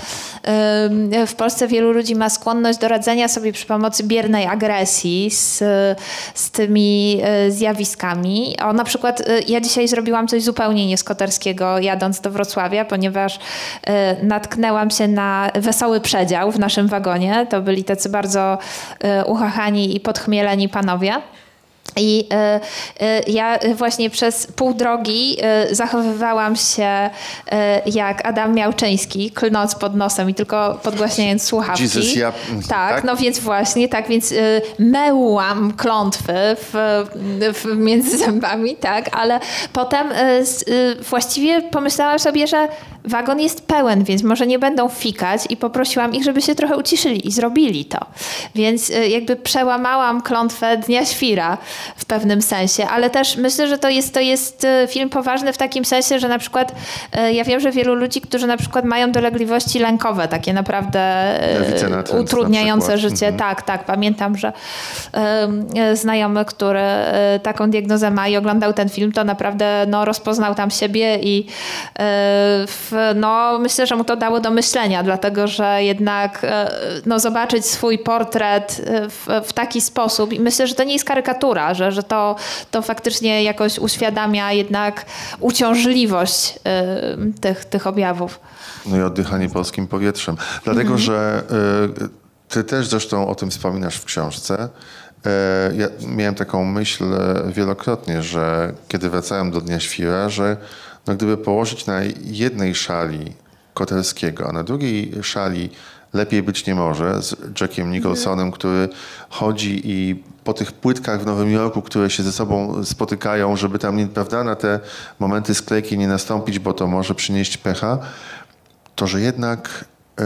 ym, w Polsce wielu ludzi ma skłonność do radzenia sobie przy pomocy biernej agresji z, z tymi y, zjawiskami. O, na przykład y, ja dzisiaj zrobiłam coś zupełnie nieskoterskiego jadąc do Wrocławia, ponieważ y, natknęłam się na wesoły przedział w naszym wagonie. To byli tacy bardzo y, uchachani i podchmieleni panowie. I y, y, ja właśnie przez pół drogi y, zachowywałam się jak Adam Miałczyński, klnąc pod nosem i tylko podgłaśniając słuchawki. Jesus, ja- tak, tak? no więc właśnie, tak więc mełam klątwy w, w, między zębami, tak, ale potem właściwie pomyślałam sobie, że wagon jest pełen, więc może nie będą fikać i poprosiłam ich, żeby się trochę uciszyli i zrobili to. Więc jakby przełamałam klątwę Dnia Świra w pewnym sensie, ale też myślę, że to jest, to jest y, film poważny w takim sensie, że na przykład y, ja wiem, że wielu ludzi, którzy na przykład mają dolegliwości lękowe, takie naprawdę na utrudniające przykład. życie, Mhm. tak, tak. Pamiętam, że e, znajomy, który e, taką diagnozę ma i oglądał ten film, to naprawdę no, rozpoznał tam siebie i e, no, myślę, że mu to dało do myślenia, dlatego że jednak e, no, zobaczyć swój portret e, w, w taki sposób i myślę, że to nie jest karykatura, że, że to, to faktycznie jakoś uświadamia jednak uciążliwość e, tych, tych objawów. No i oddychanie polskim powietrzem. Dlatego, Mhm. że y, ty też zresztą o tym wspominasz w książce. Y, ja miałem taką myśl y, wielokrotnie, że kiedy wracałem do Dnia Świra, że no gdyby położyć na jednej szali Koterskiego, a na drugiej szali Lepiej być nie może z Jackiem Nicholsonem, który chodzi i po tych płytkach w Nowym Jorku, które się ze sobą spotykają, żeby tam prawda, na te momenty sklejki nie nastąpić, bo to może przynieść pecha, to że jednak yy,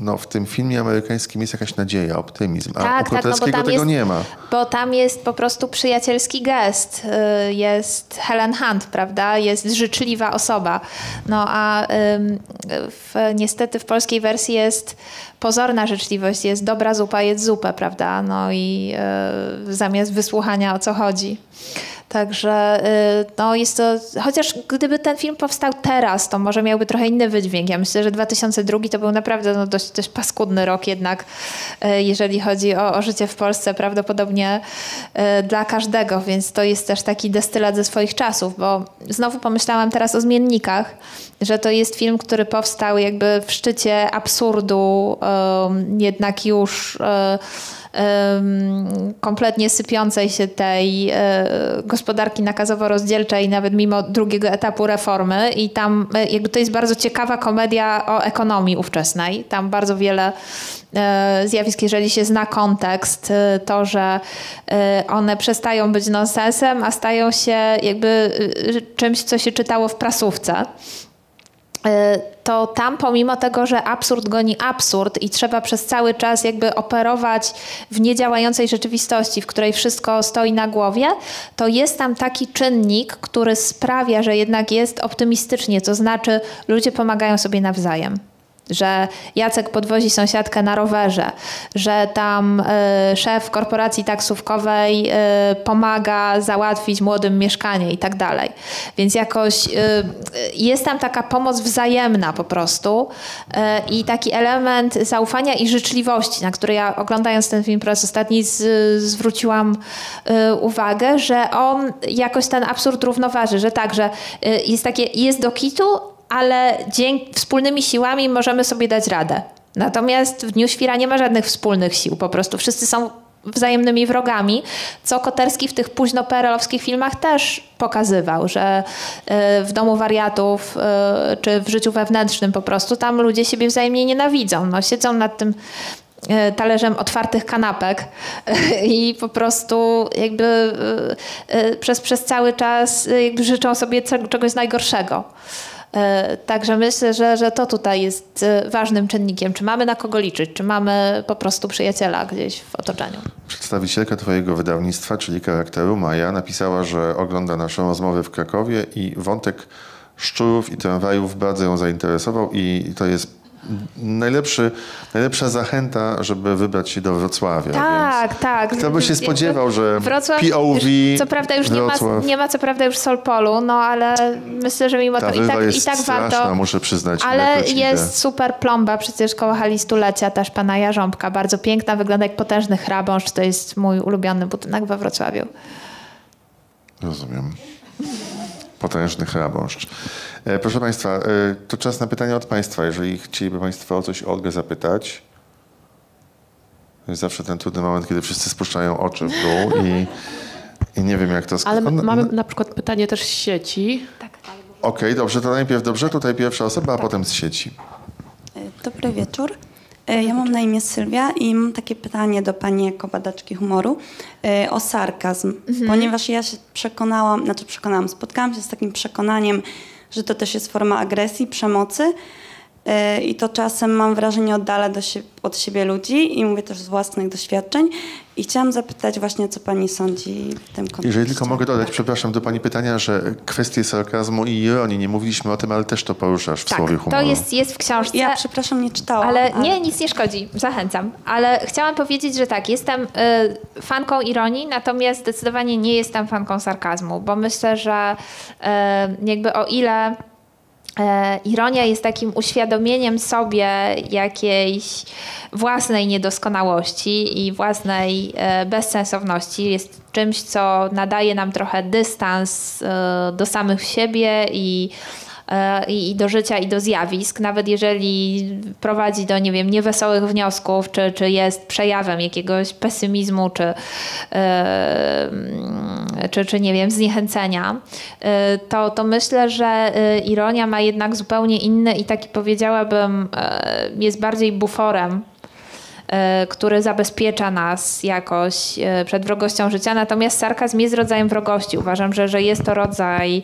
no, w tym filmie amerykańskim jest jakaś nadzieja, optymizm, a Tak, u tak, no Koterskiego tam tego jest- nie ma. Bo tam jest po prostu przyjacielski gest. Y, Jest Helen Hunt, prawda? Jest życzliwa osoba. No a w, niestety w polskiej wersji jest pozorna życzliwość. Jest dobra zupa, jest zupę, prawda? No i y, zamiast wysłuchania o co chodzi. Także y, no jest to, chociaż gdyby ten film powstał teraz, to może miałby trochę inny wydźwięk. Ja myślę, że 2002 to był naprawdę no, dość, dość paskudny rok jednak, y, jeżeli chodzi o, o życie w Polsce, prawdopodobnie y, dla każdego, więc to jest też taki destylat ze swoich czasów, bo znowu pomyślałam teraz o Zmiennikach, że to jest film, który powstał jakby w szczycie absurdu, ym, jednak już... kompletnie sypiącej się tej e, gospodarki nakazowo-rozdzielczej, nawet mimo drugiego etapu reformy. I tam e, jakby to jest bardzo ciekawa komedia o ekonomii ówczesnej. Tam bardzo wiele e, zjawisk, jeżeli się zna kontekst, to, że one przestają być nonsensem, a stają się jakby czymś, co się czytało w prasówce to tam pomimo tego, że absurd goni absurd i trzeba przez cały czas jakby operować w niedziałającej rzeczywistości, w której wszystko stoi na głowie, to jest tam taki czynnik, który sprawia, że jednak jest optymistycznie, to znaczy ludzie pomagają sobie nawzajem że Jacek podwozi sąsiadkę na rowerze, że tam y, szef korporacji taksówkowej y, pomaga załatwić młodym mieszkanie i tak dalej. Więc jakoś y, jest tam taka pomoc wzajemna po prostu i taki element zaufania i życzliwości, na który ja oglądając ten film po raz ostatni z, zwróciłam uwagę, że on jakoś ten absurd równoważy, że tak, że jest takie, jest do kitu, ale dzięki wspólnymi siłami możemy sobie dać radę. Natomiast w Dniu Świra nie ma żadnych wspólnych sił, po prostu wszyscy są wzajemnymi wrogami, co Koterski w tych późno filmach też pokazywał, że y, w Domu Wariatów y, czy w życiu wewnętrznym po prostu tam ludzie siebie wzajemnie nienawidzą. No, siedzą nad tym y, talerzem otwartych kanapek i po prostu jakby przez, przez cały czas jakby życzą sobie czegoś najgorszego. E, Także myślę, że, że to tutaj jest e, ważnym czynnikiem. Czy mamy na kogo liczyć, czy mamy po prostu przyjaciela gdzieś w otoczeniu. Przedstawicielka Twojego wydawnictwa, czyli charakteru Maja, napisała, że ogląda naszą rozmowę w Krakowie i wątek szczurów i tramwajów bardzo ją zainteresował i to jest najlepszy, najlepsza zachęta, żeby wybrać się do Wrocławia. Tak, tak. Kto by się spodziewał, że Wrocław, POV, już, co prawda już nie ma, nie ma co prawda już Solpolu, no ale myślę, że mimo ta to i tak, jest i tak straszna, warto. muszę przyznać. Ale ilekroć idę. jest super plomba przecież koło hali stulecia też pana Jarząbka. Bardzo piękna, wygląda jak potężny hrabąszcz. To jest mój ulubiony budynek we Wrocławiu. Rozumiem. Potężny hrabąszcz. E, proszę Państwa, e, to czas na pytania od Państwa. Jeżeli chcieliby Państwo o coś Olgę zapytać, to jest zawsze ten trudny moment, kiedy wszyscy spuszczają oczy w dół i, i nie wiem jak to... Ale On- mamy na przykład pytanie też z sieci. Okej, dobrze, to najpierw dobrze, tutaj pierwsza osoba, a potem z sieci. Dobry wieczór. E, Ja mam na imię Sylwia i mam takie pytanie do Pani jako badaczki humoru e, o sarkazm, ponieważ ja się przekonałam, znaczy przekonałam, spotkałam się z takim przekonaniem, że to też jest forma agresji, przemocy i to czasem mam wrażenie oddala do sie- od siebie ludzi i mówię też z własnych doświadczeń i chciałam zapytać właśnie, co Pani sądzi w tym kontekście. Jeżeli tylko mogę dodać, przepraszam, do Pani pytania, że kwestie sarkazmu i ironii, nie mówiliśmy o tym, ale też to poruszasz w Tak, słowie to humoru. jest, jest w książce. Ja przepraszam, nie czytałam. Ale nie, nic nie szkodzi, zachęcam. Ale chciałam powiedzieć, że tak, jestem y, fanką ironii, natomiast zdecydowanie nie jestem fanką sarkazmu, bo myślę, że y, jakby o ile e, ironia jest takim uświadomieniem sobie jakiejś własnej niedoskonałości i własnej e, bezsensowności. Jest czymś, co nadaje nam trochę dystans e, do samych siebie i e, i, i do życia, i do zjawisk, nawet jeżeli prowadzi do, nie wiem, niewesołych wniosków, czy, czy jest przejawem jakiegoś pesymizmu, czy, e, czy, czy nie wiem, zniechęcenia, e, to, to myślę, że e, ironia ma jednak zupełnie inny i taki powiedziałabym, e, jest bardziej buforem e, który zabezpiecza nas jakoś e, przed wrogością życia. Natomiast sarkazm jest rodzajem wrogości. Uważam, że, że jest to rodzaj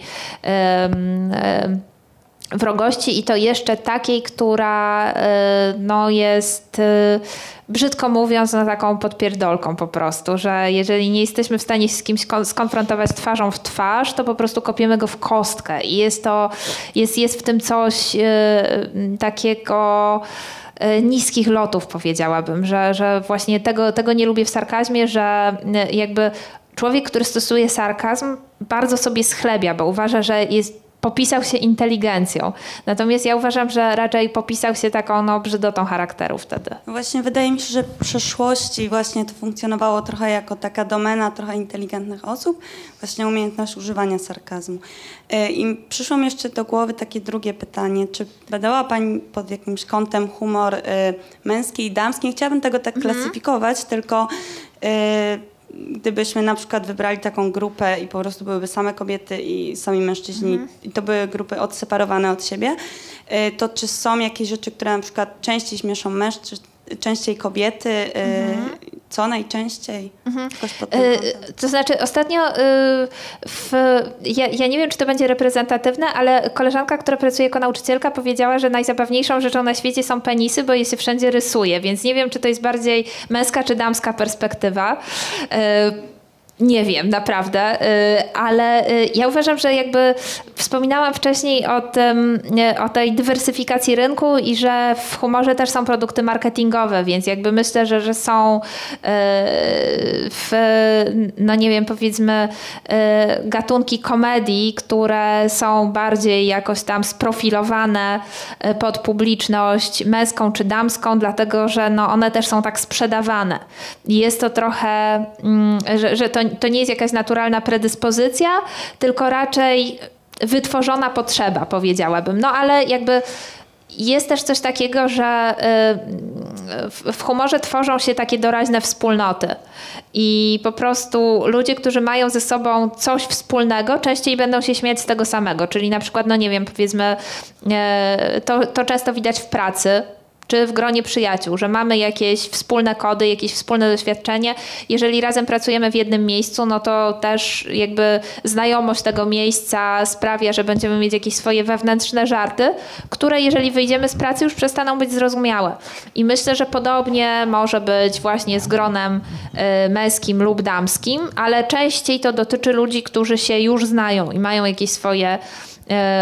wrogości i to jeszcze takiej, która e, no, jest e, brzydko mówiąc no, taką podpierdolką po prostu, że jeżeli nie jesteśmy w stanie się z kimś kon- skonfrontować twarzą w twarz, to po prostu kopiemy go w kostkę. I jest to, jest, jest w tym coś e, takiego niskich lotów powiedziałabym, że, że właśnie tego, tego nie lubię w sarkazmie, że jakby człowiek, który stosuje sarkazm bardzo sobie schlebia, bo uważa, że jest popisał się inteligencją. Natomiast ja uważam, że raczej popisał się taką no, brzydotą charakteru wtedy. Właśnie wydaje mi się, że w przeszłości właśnie to funkcjonowało trochę jako taka domena trochę inteligentnych osób, właśnie umiejętność używania sarkazmu. E, I przyszło mi jeszcze do głowy takie drugie pytanie. Czy badała Pani pod jakimś kątem humor e, męski i damski? Nie chciałabym tego tak klasyfikować, tylko e, gdybyśmy na przykład wybrali taką grupę i po prostu byłyby same kobiety i sami mężczyźni, i to były grupy odseparowane od siebie, y, to czy są jakieś rzeczy, które na przykład częściej śmieszą mężczyzn, częściej kobiety, y, co najczęściej? Tym Y. To znaczy ostatnio y, w, ja, ja nie wiem, czy to będzie reprezentatywne, ale koleżanka, która pracuje jako nauczycielka powiedziała, że najzabawniejszą rzeczą na świecie są penisy, bo je się wszędzie rysuje, więc nie wiem, czy to jest bardziej męska czy damska perspektywa. Nie wiem, naprawdę, y, ale y, ja uważam, że jakby wspominałam wcześniej o, tym, y, o tej dywersyfikacji rynku i że w humorze też są produkty marketingowe, więc jakby myślę, że, że są w, no nie wiem, powiedzmy gatunki komedii, które są bardziej jakoś tam sprofilowane pod publiczność męską czy damską, dlatego że no one też są tak sprzedawane. Jest to trochę, mm, że, że to, to nie jest jakaś naturalna predyspozycja, tylko raczej wytworzona potrzeba, powiedziałabym. No ale jakby jest też coś takiego, że y, w- humorze tworzą się takie doraźne wspólnoty. I po prostu ludzie, którzy mają ze sobą coś wspólnego, częściej będą się śmiać z tego samego. Czyli na przykład, no nie wiem, powiedzmy, e, to, to często widać w pracy. Czy w gronie przyjaciół, że mamy jakieś wspólne kody, jakieś wspólne doświadczenie. Jeżeli razem pracujemy w jednym miejscu, no to też jakby znajomość tego miejsca sprawia, że będziemy mieć jakieś swoje wewnętrzne żarty, które jeżeli wyjdziemy z pracy już przestaną być zrozumiałe. I myślę, że podobnie może być właśnie z gronem y, męskim lub damskim, ale częściej to dotyczy ludzi, którzy się już znają i mają jakieś swoje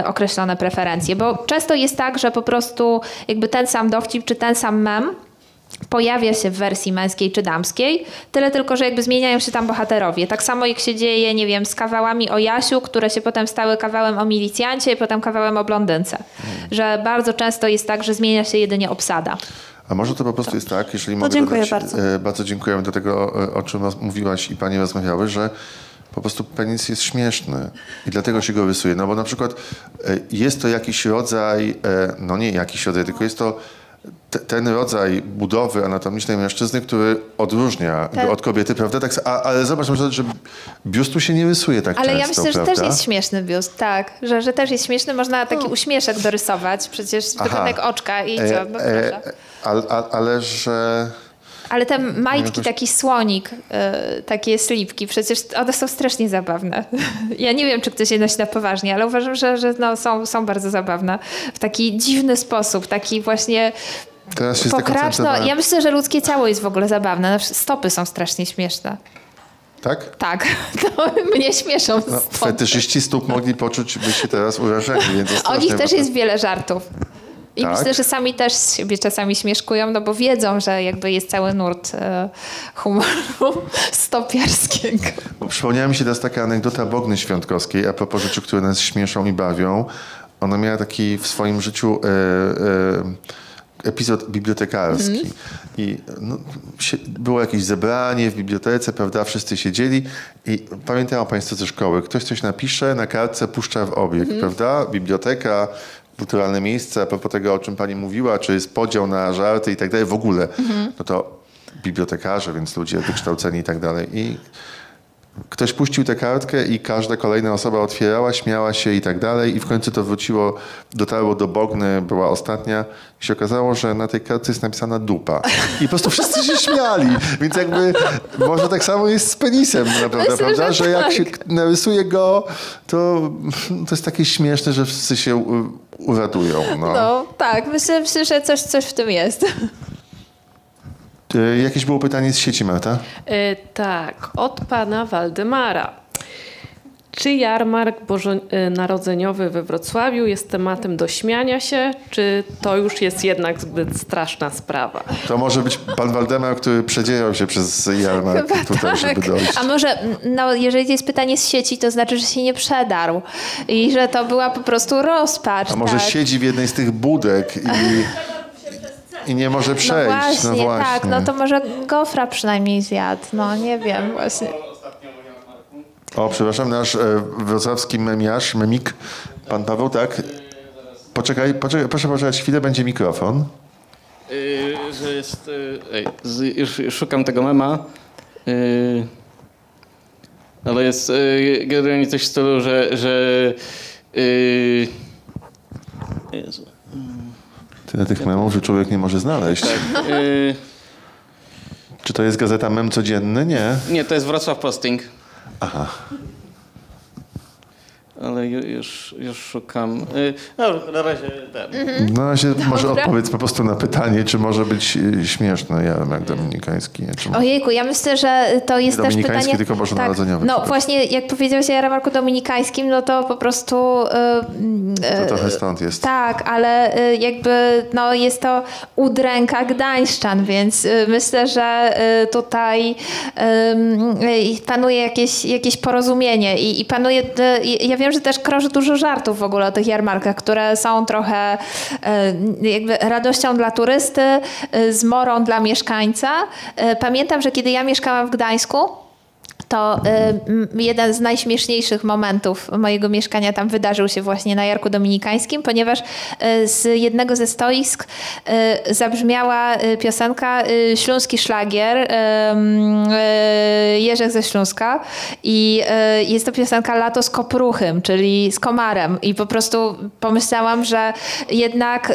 określone preferencje, bo często jest tak, że po prostu jakby ten sam dowcip czy ten sam mem pojawia się w wersji męskiej czy damskiej, tyle tylko, że jakby zmieniają się tam bohaterowie. Tak samo jak się dzieje, nie wiem, z kawałami o Jasiu, które się potem stały kawałem o milicjancie i potem kawałem o blondynce. Że bardzo często jest tak, że zmienia się jedynie obsada. A może to po prostu jest tak, jeżeli mogę dziękuję dodać, bardzo. E, bardzo dziękujemy do tego, e, o czym mówiłaś i pani rozmawiały, że po prostu penis jest śmieszny i dlatego się go rysuje. No bo na przykład e, jest to jakiś rodzaj, e, no nie jakiś rodzaj, tylko jest to te, ten rodzaj budowy anatomicznej mężczyzny, który odróżnia Tak. go od kobiety, prawda? Tak, a, ale zobacz, że biustu się nie rysuje tak Ale często, ja myślę, że prawda? też jest śmieszny biust, tak. Że, że też jest śmieszny, można taki uśmieszek dorysować, przecież Aha. wygląda jak oczka i co, E, no e, ale, ale, ale że... Ale te majtki, taki słonik, y, takie slipki, przecież one są strasznie zabawne. Ja nie wiem, czy ktoś je nosi na poważnie, ale uważam, że, że no, są, są bardzo zabawne. W taki dziwny sposób, taki właśnie Teraz się pokraczno. Ja myślę, że ludzkie ciało jest w ogóle zabawne. Przykład Stopy są strasznie śmieszne. Tak? Tak, to mnie śmieszą No, stopy. fetyszyści stóp mogli poczuć by się teraz urażeni, więc O nich też jest wiele żartów. I Tak? myślę, że sami też z siebie czasami śmieszkują, no bo wiedzą, że jakby jest cały nurt e, humoru stopiarskiego. Bo Przypomniała mi się teraz taka anegdota Bogny Świątkowskiej a propos rzeczy, które nas śmieszą i bawią. Ona miała taki w swoim życiu e, epizod bibliotekarski. I no, się, było jakieś zebranie w bibliotece, prawda? Wszyscy siedzieli i pamiętają Państwo ze szkoły, ktoś coś napisze, na kartce puszcza w obieg, prawda? Biblioteka, kulturalne miejsce, a propos tego, o czym Pani mówiła, czy jest podział na żarty i tak dalej, w ogóle, no to bibliotekarze, więc ludzie wykształceni i tak dalej. I ktoś puścił tę kartkę i każda kolejna osoba otwierała, śmiała się i tak dalej i w końcu to wróciło, dotarło do Bogny, była ostatnia i się okazało, że na tej kartce jest napisana dupa. I po prostu wszyscy się śmiali, więc jakby może tak samo jest z penisem naprawdę, Myślę, prawda? że Że jak tak. się narysuje go, to, to jest takie śmieszne, że wszyscy się u- uratują. No. No tak, myślę, myślę że coś, coś w tym jest. Y, Jakieś było pytanie z sieci, Marta? E, tak, od pana Waldemara. Czy jarmark bożonarodzeniowy we Wrocławiu jest tematem do śmiania się, czy to już jest jednak zbyt straszna sprawa? To może być pan Waldemar, który przedzierał się przez jarmark tutaj, żeby dojść. tak. A może, no, jeżeli to jest pytanie z sieci, to znaczy, że się nie przedarł i że to była po prostu rozpacz. A może tak. siedzi w jednej z tych budek i, i nie może No przejść. właśnie, tak, no to może gofra przynajmniej zjadł. No nie wiem, właśnie. O, przepraszam, nasz e, wrocławski memiarz, memik, pan Paweł, tak? Poczekaj, poczekaj, proszę poczekać chwilę, będzie mikrofon. Yy, że jest. Yy, ej, z, już szukam tego mema. Yy, ale jest yy, generalnie coś w stylu, że. że yy, Jezu. Tyle tych memów, że człowiek nie może znaleźć. Tak, yy, Czy to jest gazeta Mem Codzienny? Nie. nie, to jest Wrocław Posting. Aha. Ale ju- już, już szukam. Yy, no, na razie ten. No na razie może odpowiedz po prostu na pytanie, czy może być e, śmieszny jarmark dominikański. Czy Ojejku, ja myślę, że to jest też dominikański, pytanie... tylko bożonarodzeniowy. No właśnie, jak powiedziałeś o jarmarku dominikańskim, no to po prostu... y, to y, trochę stąd jest? Tak, ale y, jakby no, jest to udręka gdańszczan, więc y, myślę, że y, tutaj ym, y, panuje jakieś, jakieś porozumienie i, i panuje, y, ja wiem, że też krąży dużo żartów w ogóle o tych jarmarkach, które są trochę y, jakby radością dla turysty, y, zmorą dla mieszkańca. Y, Pamiętam, że kiedy ja mieszkałam w Gdańsku, to y, jeden z najśmieszniejszych momentów mojego mieszkania tam wydarzył się właśnie na Jarku Dominikańskim, ponieważ y, z jednego ze stoisk y, zabrzmiała piosenka Śląski Szlagier Jerzek ze Śląska i jest to piosenka Lato z kopruchym, czyli z komarem i po prostu pomyślałam, że jednak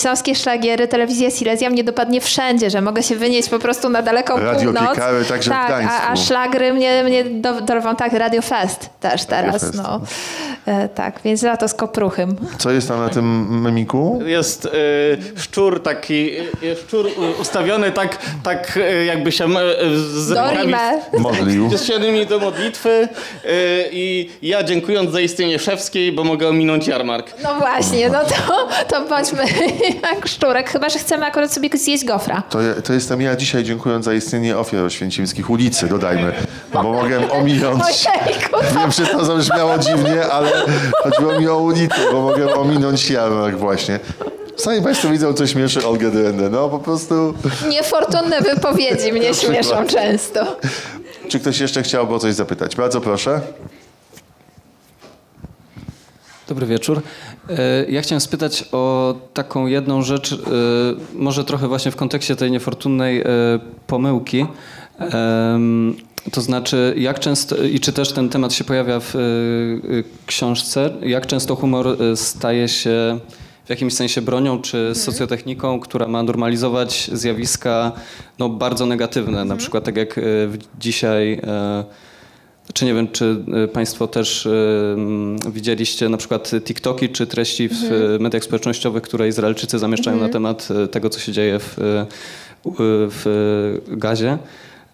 śląskie szlagiery, telewizja Silesia mnie dopadnie wszędzie, że mogę się wynieść po prostu na daleką Radio północ. W tak. Szlagry mnie, mnie do- dorwą, tak, Radio Fest też teraz, Fest. no. E, tak, więc lato z kopruchym. Co jest tam na tym memiku? Jest y, szczur taki, y, szczur ustawiony tak, tak jakby się z rękami. Modlił. Zasiadłem do modlitwy y, i ja dziękując za istnienie szewskiej, bo mogę ominąć jarmark. No właśnie, no to, to bądźmy jak szczurek, chyba, że chcemy akurat sobie zjeść gofra. To, to jestem ja dzisiaj dziękując za istnienie ofiar oświęcimskich ulicy, Bo mogłem ominąć. Ojejku, Wiem, że to zabrzmiało dziwnie, ale chodziło mi o ulicę, bo mogłem ominąć jarmark właśnie. Sami Państwo widzą, co śmieszy Olgę Drendę. No po prostu... niefortunne wypowiedzi mnie śmieszą często. Czy ktoś jeszcze chciałby o coś zapytać? Bardzo proszę. Dobry wieczór. E, Ja chciałem spytać o taką jedną rzecz, e, może trochę właśnie w kontekście tej niefortunnej e, pomyłki. To znaczy, jak często, i czy też ten temat się pojawia w e, e, książce, jak często humor e, staje się w jakimś sensie bronią czy socjotechniką, która ma normalizować zjawiska no, bardzo negatywne, na przykład tak jak w- dzisiaj e, czy nie wiem, czy y, Państwo też y, mm, widzieliście na przykład TikToki czy treści w y, mediach społecznościowych, które Izraelczycy zamieszczają na temat y, tego, co się dzieje w, y, w Gazie.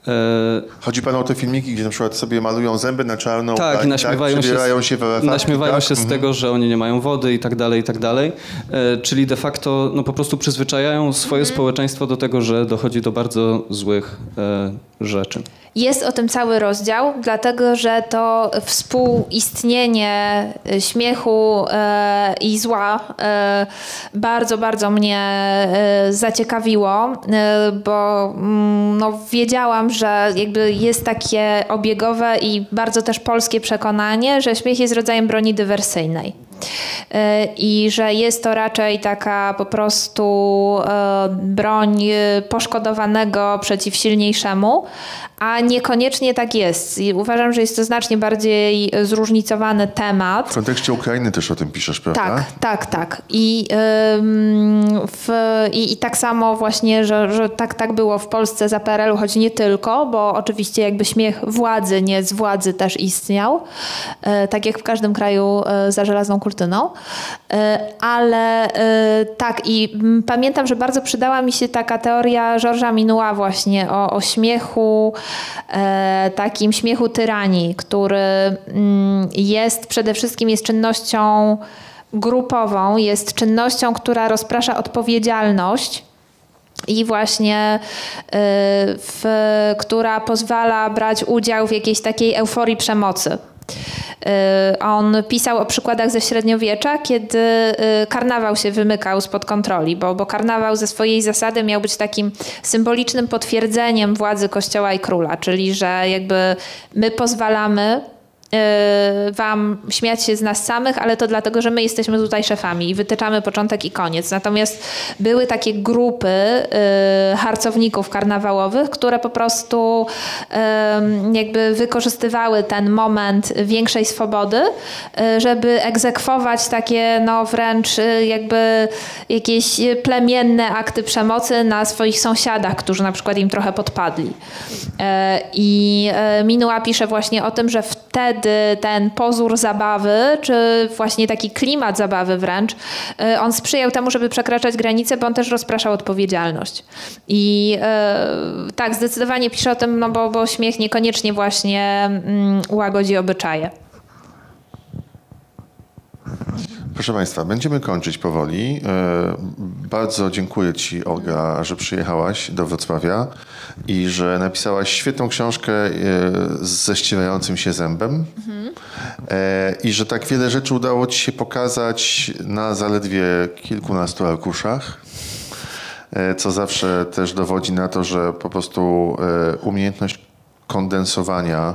E, Chodzi Panu o te filmiki, gdzie na przykład sobie malują zęby na czarno, Tak, i naśmiewają się, przebierają z, się w elefantki, naśmiewają tak? się z tego, że oni nie mają wody i tak dalej, i tak dalej. E, czyli de facto no, po prostu przyzwyczajają swoje społeczeństwo do tego, że dochodzi do bardzo złych e, rzeczy. Jest o tym cały rozdział, dlatego że to współistnienie y, śmiechu e, i zła e, bardzo, bardzo mnie e, zaciekawiło, e, bo mm, no, wiedziałam, że jakby jest takie obiegowe i bardzo też polskie przekonanie, że śmiech jest rodzajem broni dywersyjnej. E, I że jest to raczej taka po prostu e, broń e, poszkodowanego przeciw silniejszemu, a niekoniecznie tak jest. I uważam, że jest to znacznie bardziej zróżnicowany temat. W kontekście Ukrainy też o tym piszesz, prawda? Tak, tak, tak. I, ym, w, i, i tak samo właśnie, że, że tak, tak było w Polsce za PRL-u, choć nie tylko, bo oczywiście jakby śmiech władzy, nie z władzy też istniał, e, tak jak w każdym kraju e, za żelazną kurtyną. E, ale tak i pamiętam, że bardzo przydała mi się taka teoria Georgesa Minua właśnie o, o śmiechu, takim śmiechu tyranii, który mm, jest przede wszystkim jest czynnością grupową, jest czynnością, która rozprasza odpowiedzialność. I właśnie y, w, która pozwala brać udział w jakiejś takiej euforii przemocy. Y, On pisał o przykładach ze średniowiecza, kiedy y, karnawał się wymykał spod kontroli, bo, bo karnawał ze swojej zasady miał być takim symbolicznym potwierdzeniem władzy kościoła i króla, czyli że jakby my pozwalamy wam śmiać się z nas samych, ale to dlatego, że my jesteśmy tutaj szefami i wytyczamy początek i koniec. Natomiast były takie grupy y, harcowników karnawałowych, które po prostu ym, jakby wykorzystywały ten moment większej swobody, y, żeby egzekwować takie no wręcz y, jakby jakieś plemienne akty przemocy na swoich sąsiadach, którzy na przykład im trochę podpadli. I Minua pisze właśnie o tym, że wtedy ten pozór zabawy, czy właśnie taki klimat zabawy wręcz, e, on sprzyjał temu, żeby przekraczać granice, bo on też rozpraszał odpowiedzialność. I e, tak, zdecydowanie pisze o tym, no bo, bo śmiech niekoniecznie właśnie mm, łagodzi obyczaje. Proszę Państwa, będziemy kończyć powoli. E, Bardzo dziękuję Ci, Olga, że przyjechałaś do Wrocławia i że napisałaś świetną książkę e, ze ścierającym się zębem E, i że tak wiele rzeczy udało Ci się pokazać na zaledwie kilkunastu arkuszach. Co zawsze też dowodzi na to, że po prostu umiejętność kondensowania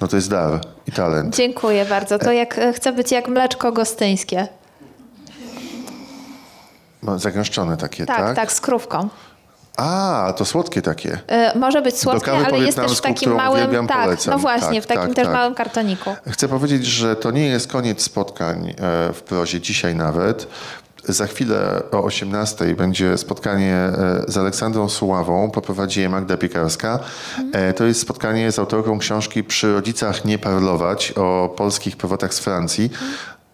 no to jest dar i talent. Dziękuję bardzo. To jak e, chcę być jak mleczko gostyńskie. No, zagęszczone takie, Tak, tak? tak, z krówką. A, to słodkie takie. E, Może być słodkie, ale jest też w takim małym. Tak, polecam. no właśnie, Tak, w takim tak, też tak. małym kartoniku. Chcę powiedzieć, że to nie jest koniec spotkań e, w prozie dzisiaj nawet. Za chwilę o 18 będzie spotkanie e, z Aleksandrą Suławą, poprowadzi je Magda Piekarska. E, To jest spotkanie z autorką książki Przy rodzicach nie parlować o polskich powrotach z Francji.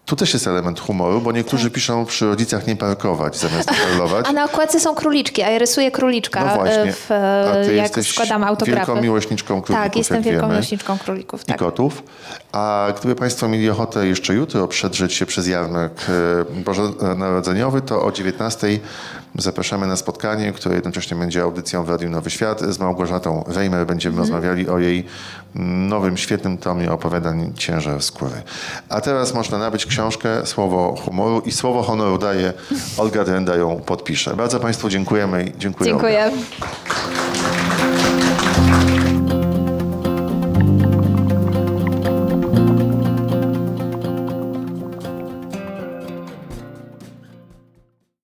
Tu też jest element humoru, bo niektórzy piszą przy rodzicach nie parkować zamiast parlować. Tak. A na okładce są króliczki, a ja rysuję króliczka, No właśnie. e, w, A ty jak jesteś składam autografy. wielką miłośniczką królików, Tak, jestem wielką wiemy. miłośniczką królików. i Tak. kotów. A gdyby Państwo mieli ochotę jeszcze jutro przedrzeć się przez jarmark e, bożonarodzeniowy, to o 19 zapraszamy na spotkanie, które jednocześnie będzie audycją w Radiu Nowy Świat. Z Małgorzatą Weimer będziemy Mhm. rozmawiali o jej nowym, świetnym tomie opowiadań Ciężar skóry. A teraz można nabyć książkę Słowo humoru i Słowo honoru daje Olga Drenda ją podpisze. Bardzo Państwu dziękujemy i dziękuję. Olga. Dziękuję.